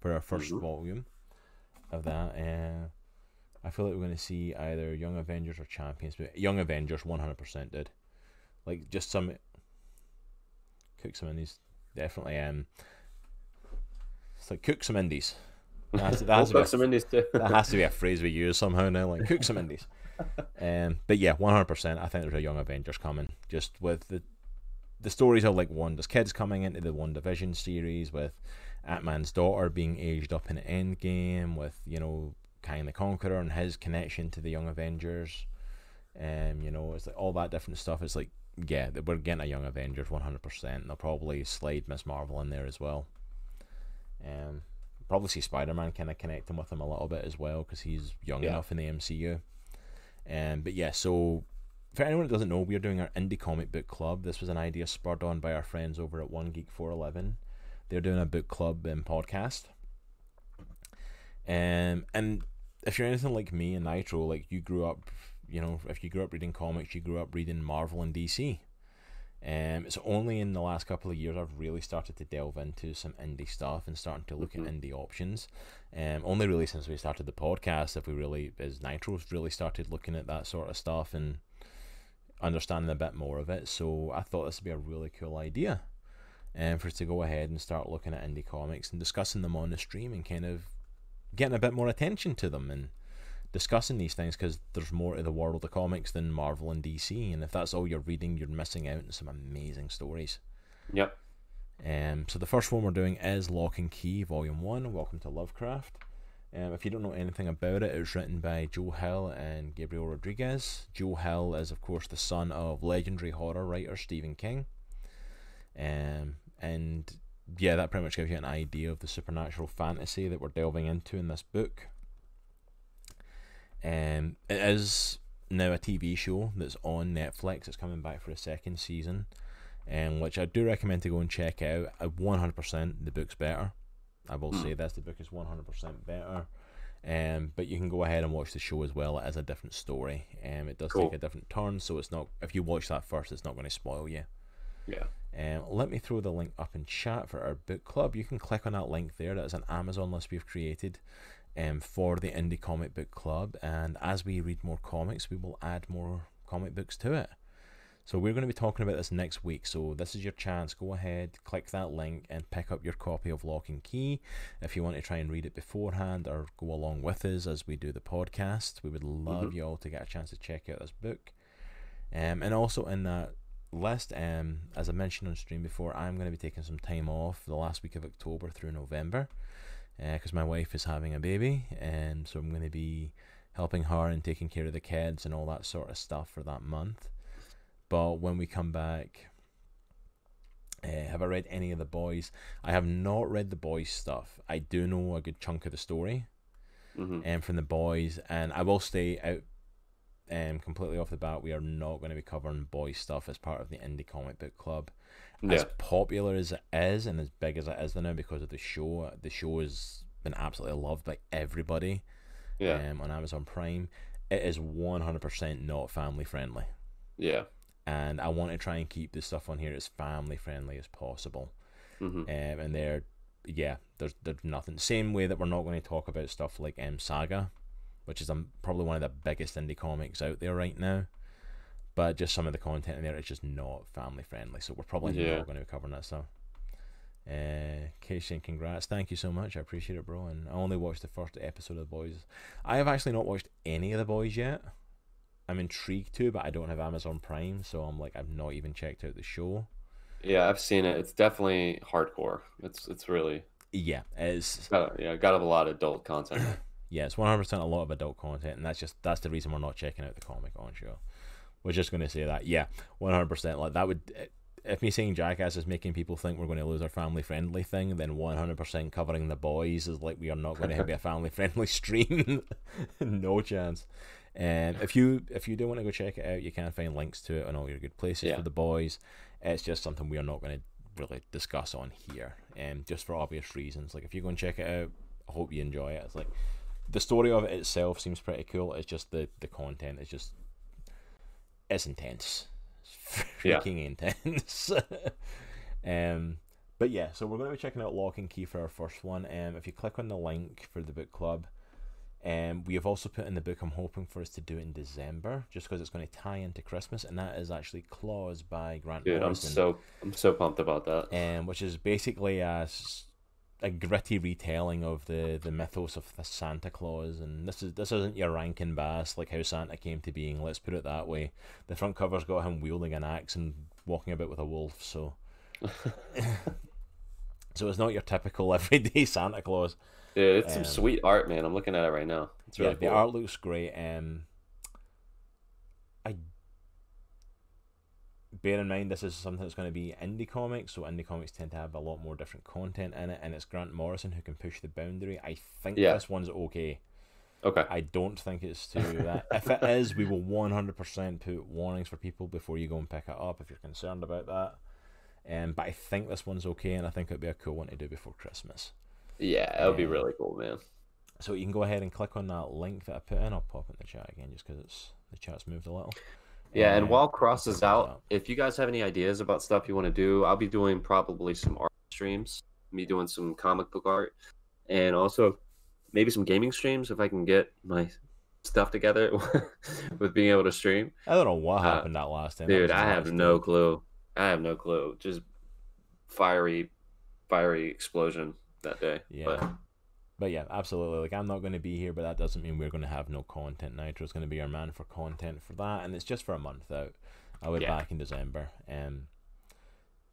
for our 1st Mhm. volume of that. Uh, I feel like we're going to see either Young Avengers or Champions, but Young Avengers 100% did. Like just some cook some indies, definitely. Um, it's like cook some indies. That has to- [LAUGHS] that has We'll be cook a some indies too. that has to be a [LAUGHS] phrase we use somehow now, like cook some indies. [LAUGHS] Um, but yeah, one hundred percent. I think there's a Young Avengers coming, just with the the stories of like Wanda's kids coming into the WandaVision series, with Ant Man's daughter being aged up in Endgame, with you know Kang the Conqueror and his connection to the Young Avengers. Um, you know, it's like all that different stuff. It's like, yeah, we're getting a Young Avengers 100%. They'll probably slide Miss Marvel in there as well. Um, probably see Spider Man kind of connecting with him a little bit as well because he's young Yeah. enough in the MCU. Um, but yeah, so for anyone that doesn't know, we are doing our indie comic book club. This was an idea spurred on by our friends over at One Geek Four Eleven. They're doing a book club and podcast. Um, and if you're anything like me and Nitro, like you grew up, you know, if you grew up reading comics, you grew up reading Marvel and DC. Um, it's only in the last couple of years I've really started to delve into some indie stuff and starting to look Mhm. at indie options. Um, only really since we started the podcast have we really, as Nitro's really started looking at that sort of stuff and understanding a bit more of it. So I thought this would be a really cool idea, um, for us to go ahead and start looking at indie comics and discussing them on the stream and kind of getting a bit more attention to them and discussing these things because there's more to the world of comics than Marvel and DC. And if that's all you're reading, you're missing out on some amazing stories. Yep. Um, so the first one we're doing is Locke and Key Volume One. Welcome to Lovecraft. Um, if you don't know anything about it, it was written by Joe Hill and Gabriel Rodriguez. Joe Hill is, of course, the son of legendary horror writer Stephen King. Um, and yeah, that pretty much gives you an idea of the supernatural fantasy that we're delving into in this book. Um, it is now a TV show that's on Netflix. It's coming back for a second season, um, which I do recommend to go and check out. Uh, 100% the book's better. I will Hmm. say this: the book is 100% better. Um, but you can go ahead and watch the show as well. It is a different story. Um, it does Cool. take a different turn, so it's not. If you watch that first, it's not going to spoil you. Yeah. Um, let me throw the link up in chat for our book club. You can click on that link there. That is an Amazon list we've created um, for the Indie Comic Book Club. And as we read more comics, we will add more comic books to it. So we're going to be talking about this next week. So this is your chance. Go ahead, click that link, and pick up your copy of Locke and Key. If you want to try and read it beforehand or go along with us as we do the podcast, we would love Mhm. you all to get a chance to check out this book. Um, and also in that list, um, as I mentioned on stream before, I'm going to be taking some time off the last week of October through November because my wife is having a baby, and so I'm going to be helping her and taking care of the kids and all that sort of stuff for that month. But when we come back, uh, have I read any of the boys? I have not read the boys stuff. I do know a good chunk of the story hmm um, from the boys, and I will stay out um, completely off the bat. We are not going to be covering boys stuff as part of the Indie Comic Book Club. As popular as it is, and as big as it is now because of the show, the show has been absolutely loved by everybody Yeah. um, on Amazon Prime. It is 100% not family friendly, Yeah. and I want to try and keep the stuff on here as family friendly as possible hmm um, and they're yeah, there's there's nothing. Same way that we're not going to talk about stuff like um, Saga, which is um, probably one of the biggest indie comics out there right now. But just some of the content in there is just not family friendly, so we're probably Yeah. not going to be covering that stuff. Uh, Casey, congrats! Thank you so much. I appreciate it, bro. And I only watched the first episode of the boys. I have actually not watched any of the boys yet. I'm intrigued to, but I don't have Amazon Prime, so I'm like I've not even checked out the show. Yeah, I've seen it. It's definitely hardcore. It's it's really Yeah, it's got yeah got a lot of adult content. [CLEARS THROAT] Yeah, it's one hundred percent a lot of adult content, and that's just that's the reason we're not checking out the comic on show. We're just going to say that, yeah, one hundred percent. Like that would, eh, if me saying Jackass is making people think we're going to lose our family friendly thing, then one hundred percent covering the boys is like we are not going to be a [LAUGHS] family friendly stream. [LAUGHS] no chance. And if you if you do want to go check it out, you can find links to it on all your good places Yeah. for the boys. It's just something we are not going to really discuss on here, and just for obvious reasons. Like if you go and check it out, I hope you enjoy it. It's like the story of it itself seems pretty cool. It's just the the content is just it's intense. It's [LAUGHS] Yeah. freaking intense. [LAUGHS] um, but yeah, so we're going to be checking out Locke and Key for our first one. Um, if you click on the link for the book club, um, we have also put in the book. I'm hoping for us to do in December, just because it's going to tie into Christmas, and that is actually Claus by Grant Dude, I'm so I'm so pumped about that. um, which is basically a, a gritty retelling of the, the mythos of the Santa Claus, and this is this isn't your Rankin Bass like how Santa came to being. Let's put it that way. The front cover's got him wielding an axe and walking about with a wolf, so [LAUGHS] so it's not your typical [LAUGHS] everyday Santa Claus. Dude, it's some Um, sweet art, man. I'm looking at it right now. It's yeah, really the art looks great. Um, I bear in mind this is something that's going to be indie comics, so indie comics tend to have a lot more different content in it, and it's Grant Morrison who can push the boundary. I think Yeah. this one's okay. Okay. I don't think it's to that. [LAUGHS] if it is, we will one hundred percent put warnings for people before you go and pick it up if you're concerned about that. Um, but I think this one's okay, and I think it'd be a cool one to do before Christmas. Yeah, that would be really cool, man. So you can go ahead and click on that link that I put in. I'll pop it in the chat again just because it's the chat's moved a little. Yeah, and Um, while Cross is out, if you guys have any ideas about stuff you want to do, I'll be doing probably some art streams, me doing some comic book art, and also maybe some gaming streams if I can get my stuff together [LAUGHS] with being able to stream. I don't know what Uh, happened that last time. Dude, I have no time. clue. I have no clue. Just fiery, fiery explosion that day. Yeah. But But yeah, absolutely. Like I'm not going to be here, but that doesn't mean we're going to have no content. Nitro's going to be our man for content for that, and it's just for a month out. I'll be Yeah. back in December. Um,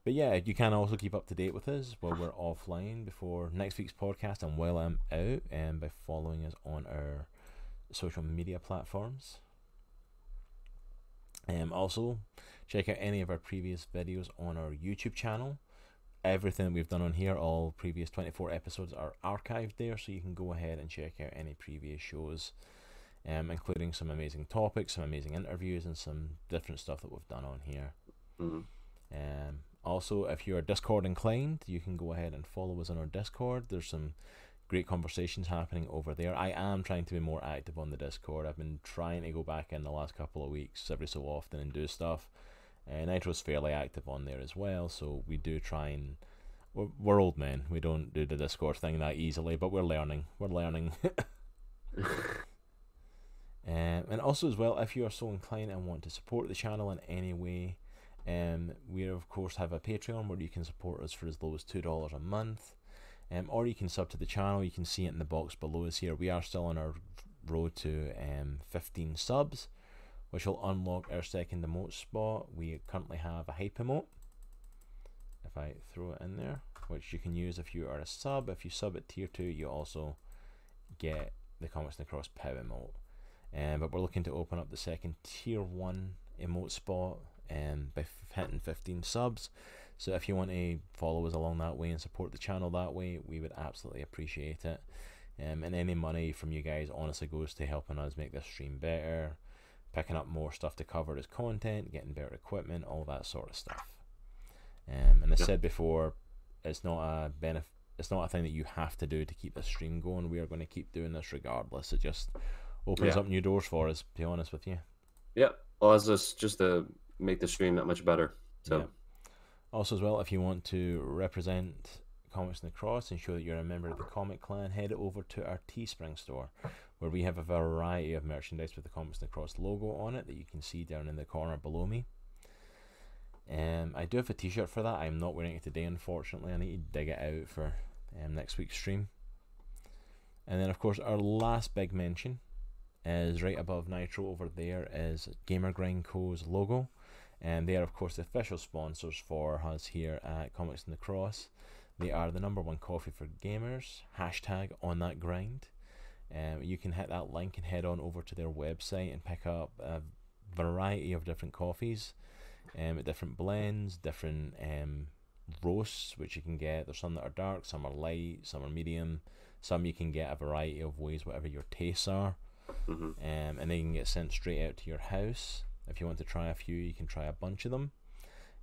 but yeah, you can also keep up to date with us while we're offline before next week's podcast and while I'm out, and by following us on our social media platforms. Um, also, check out any of our previous videos on our YouTube channel everything we've done on here, all previous 24 episodes are archived there, so you can go ahead and check out any previous shows, um, including some amazing topics, some amazing interviews, and some different stuff that we've done on here. mhm. Um, also, if you are Discord inclined, you can go ahead and follow us on our Discord. There's some great conversations happening over there. I am trying to be more active on the Discord. I've been trying to go back in the last couple of weeks every so often and do stuff. And Nitro's fairly active on there as well, so we do try and. We're, we're old men. We don't do the Discord thing that easily, but we're learning. We're learning. [LAUGHS] Um, and also as well, if you are so inclined and want to support the channel in any way, um, we of course have a Patreon where you can support us for as low as two dollars a month, um, or you can sub to the channel. You can see it in the box below us here. We are still on our road to um 15 subs, which will unlock our second emote spot. We currently have a hype emote. If I throw it in there, which you can use if you are a sub. If you sub at tier two, you also get the Comics and the Cross POW emote. Um, but we're looking to open up the second tier one emote spot um, by hitting 15 subs. So if you want to follow us along that way and support the channel that way, we would absolutely appreciate it. Um, and any money from you guys honestly goes to helping us make this stream better, picking up more stuff to cover as content, getting better equipment, all that sort of stuff. Um, and as Yeah. said before, it's not a benefit. It's not a thing that you have to do to keep the stream going. We are going to keep doing this regardless. It just opens Yeah. up new doors for us. To be honest with you. Yep. It's just just to make the stream that much better. So Yeah. Also, as well, if you want to represent Comics in the Cross and show that you're a member of the Comic Clan, head over to our Teespring store, where we have a variety of merchandise with the Comics in the Cross logo on it that you can see down in the corner below me. Um, I do have a T-shirt for that. I'm not wearing it today, unfortunately. I need to dig it out for um, next week's stream. And then, of course, our last big mention is right above Nitro. Over there is Gamer Grind Co.'s logo and they are of course the official sponsors for us here at Comics in the Cross. They are the number one coffee for gamers. Hashtag on that grind. Um, you can hit that link and head on over to their website and pick up a variety of different coffees, um, different blends, different um, roasts which you can get. There's some that are dark, some are light, some are medium. Some you can get a variety of ways, whatever your tastes are hmm um, and they can get sent straight out to your house. If you want to try a few, you can try a bunch of them.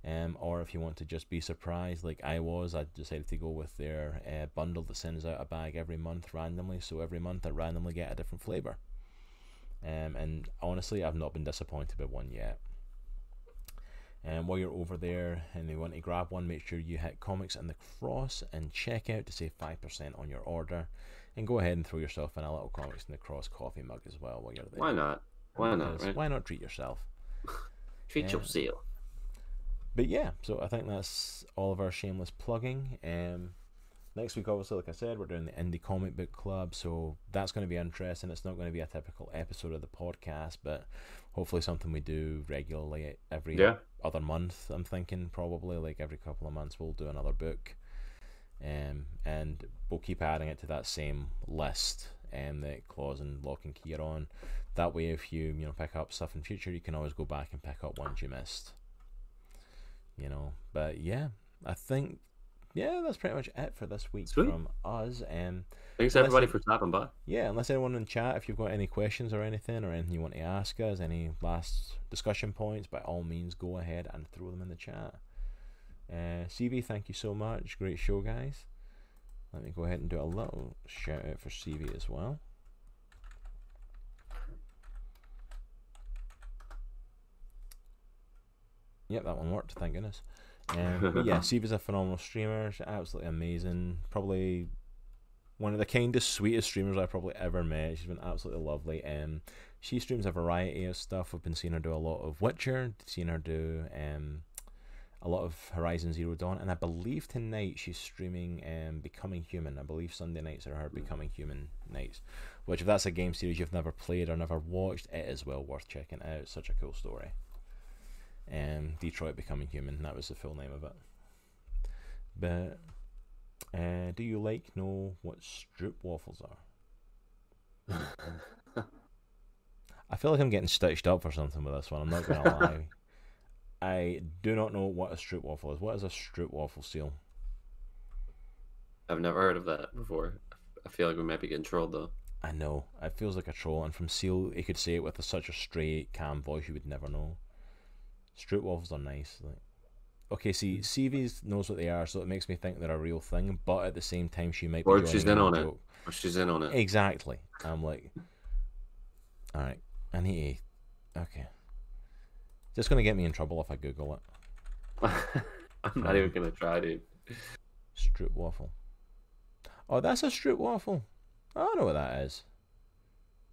Um, or if you want to just be surprised, like I was, I decided to go with their uh, bundle that sends out a bag every month randomly. So every month I randomly get a different flavor. Um, and honestly, I've not been disappointed by one yet. And while you're over there and you want to grab one, make sure you hit Comics and the Cross and check out to save 5% on your order. And go ahead and throw yourself in a little Comics and the Cross coffee mug as well while you're there. why not? Why not? Right? Why not treat yourself? [LAUGHS] Treat Yeah. yourself. But yeah, so I think that's all of our shameless plugging. Um, next week, obviously, like I said, we're doing the Indie Comic Book Club, so that's going to be interesting. It's not going to be a typical episode of the podcast, but hopefully something we do regularly every Yeah. other month. I'm thinking probably like every couple of months we'll do another book. Um, and we'll keep adding it to that same list um, that Claus and Locke and Key are on. That way, if you you know pick up stuff in future, you can always go back and pick up ones you missed. You know, but yeah, I think yeah, that's pretty much it for this week Sweet. from us. Um, Thanks everybody for stopping by. yeah, unless anyone in chat, if you've got any questions or anything, or anything you want to ask us, any last discussion points, by all means, go ahead and throw them in the chat. Uh, CV, thank you so much. Great show, guys. Let me go ahead and do a little shout out for CV as well. Yep, that one worked. Thank goodness. Um, yeah, [LAUGHS] CV's a phenomenal streamer. She's absolutely amazing. Probably one of the kindest, sweetest streamers I've probably ever met. She's been absolutely lovely. Um, she streams a variety of stuff. We've been seeing her do a lot of Witcher, seen her do um, a lot of Horizon Zero Dawn, and I believe tonight she's streaming um, Becoming Human. I believe Sunday nights are her Becoming Human nights. Which, if that's a game series you've never played or never watched, it is well worth checking out. Such a cool story. Um, Detroit Becoming Human. That was the full name of it. But uh, do you like know what stroop waffles are? I feel like I'm getting stitched up for something with this one. I'm not gonna [LAUGHS] lie. I do not know what a stroop waffle is. What is a stroop waffle seal? I've never heard of that before. I feel like we might be getting trolled though. I know. It feels like a troll, and from Seal, he could say it with a, such a straight, calm voice you would never know. Stroop waffles are nice. Like, okay, see, hmm. CVs knows what they are, so it makes me think they're a real thing. But at the same time, she might be. Or joining she's in in the on it. Or she's in on it. Exactly. I'm like, all right, I need to. Okay. Just gonna get me in trouble if I Google it. [LAUGHS] I'm not even gonna try, dude. Stroop waffle. Oh, that's a stroop waffle. I don't know what that is.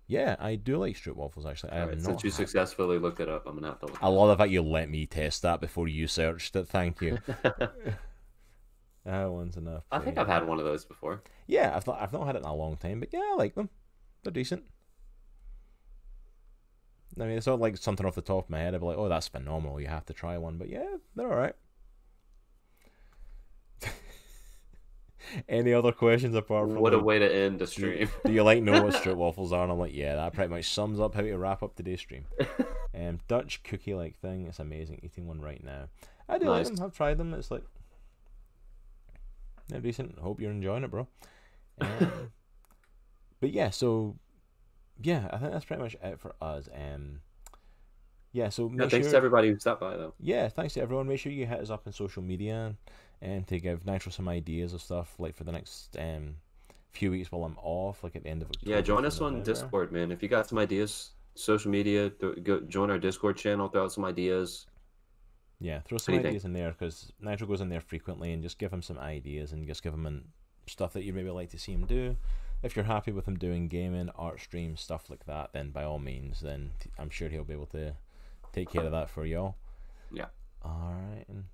Yeah, I do like stroop waffles. Actually, I have not. since you successfully looked it up, I'm gonna have to look. I love the fact you let me test that before you searched it. Thank you. [LAUGHS] [LAUGHS] that one's enough. I think. I've had one of those before. Yeah, I've not. I've not had it in a long time, but yeah, I like them. They're decent. I mean, it's not like something off the top of my head. I'd be like, "Oh, that's phenomenal! You have to try one." But yeah, they're all right. [LAUGHS] Any other questions apart from What a like, way to end the stream. do you like know what [LAUGHS] strip waffles are? And I'm like, yeah, that pretty much sums up how to wrap up today's stream. [LAUGHS] Um, Dutch cookie like thing. It's amazing. Eating one right now. I do like them. I've tried them. It's like they're decent. Hope you're enjoying it, bro. Um, but yeah, so yeah, I think that's pretty much it for us. Um, yeah, so Yeah, thanks sure, to everybody who stopped by though. yeah, thanks to everyone. Make sure you hit us up on social media and to give Nitro some ideas of stuff like for the next um few weeks while I'm off, like at the end of October. Yeah, join us on Discord, man. If you got some ideas, social media, th- go join our Discord channel. Throw out some ideas. Yeah, throw some think? ideas in there because Nitro goes in there frequently and just give him some ideas and just give him an, stuff that you maybe like to see him do. If you're happy with him doing gaming, art streams, stuff like that, then by all means, then t- I'm sure he'll be able to take care of that for y'all. Yeah. All right. And,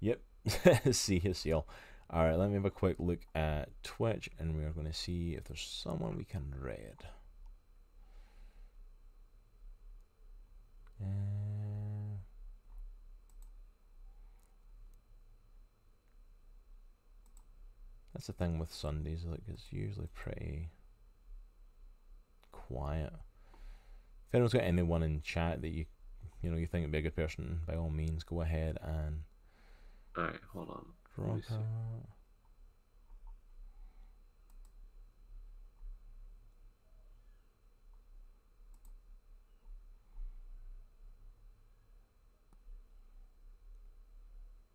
yep. [LAUGHS] see his seal. All right. Let me have a quick look at Twitch, and we're going to see if there's someone we can raid. Uh, That's the thing with Sundays, like it's usually pretty quiet. If anyone's got anyone in chat that you you know you think would be a good person, by all means go ahead and All right, hold on. Drop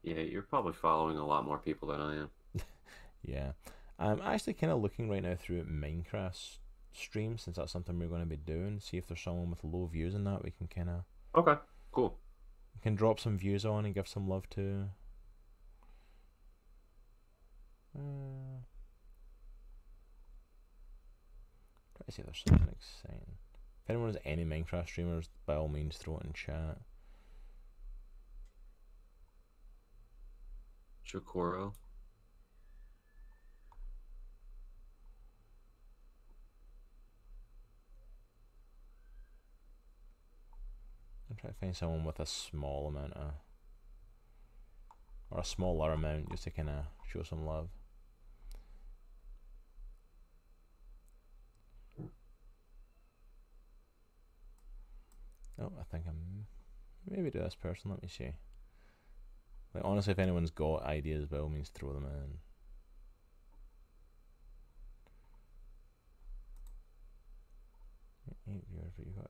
Yeah, you're probably following a lot more people than I am. [LAUGHS] Yeah. I'm actually kind of looking right now through Minecraft stream since that's something we're going to be doing. See if there's someone with low views in that we can kind of Okay, cool. can drop some views on and give some love to. Uh, try to see if there's something exciting. If anyone has any Minecraft streamers, by all means throw it in chat. Chikoro. I'm trying to find someone with a small amount of, or a smaller amount, just to kind of show some love. Oh, I think I'm maybe do this person. Let me see. Like honestly, if anyone's got ideas, by all means throw them in. Eight viewers, but you got.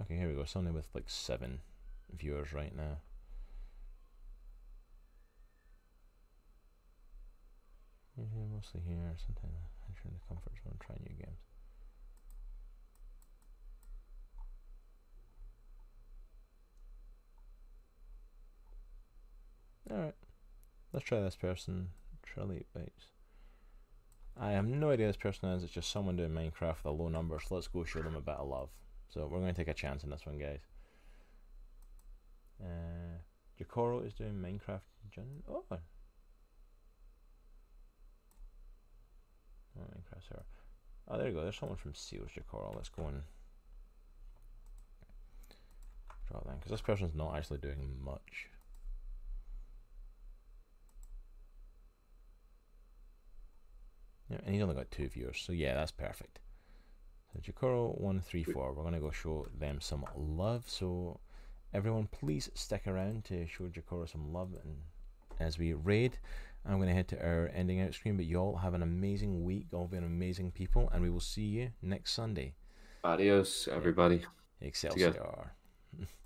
Okay, here we go. Something with like seven viewers right now. Usually mostly here, sometimes entering the comfort zone, try new games. Alright, let's try this person, Trilly Bites. I have no idea this person is, it's just someone doing Minecraft with a low number, so let's go show them a bit of love. So we're going to take a chance on this one, guys. Uh, Jacoro is doing Minecraft. Oh, Oh, Minecraft server. Oh, there you go. There's someone from Seals Jacoro. Let's go and draw that because this person's not actually doing much. Yeah, and he's only got two viewers, so yeah, that's perfect. So Jacoro one three four. We're gonna go show them some love. So everyone, please stick around to show Jacoro some love and as we raid. I'm going to head to our ending out screen, but you all have an amazing week. All been amazing people, and we will see you next Sunday. Adios, everybody. Excelsior. [LAUGHS]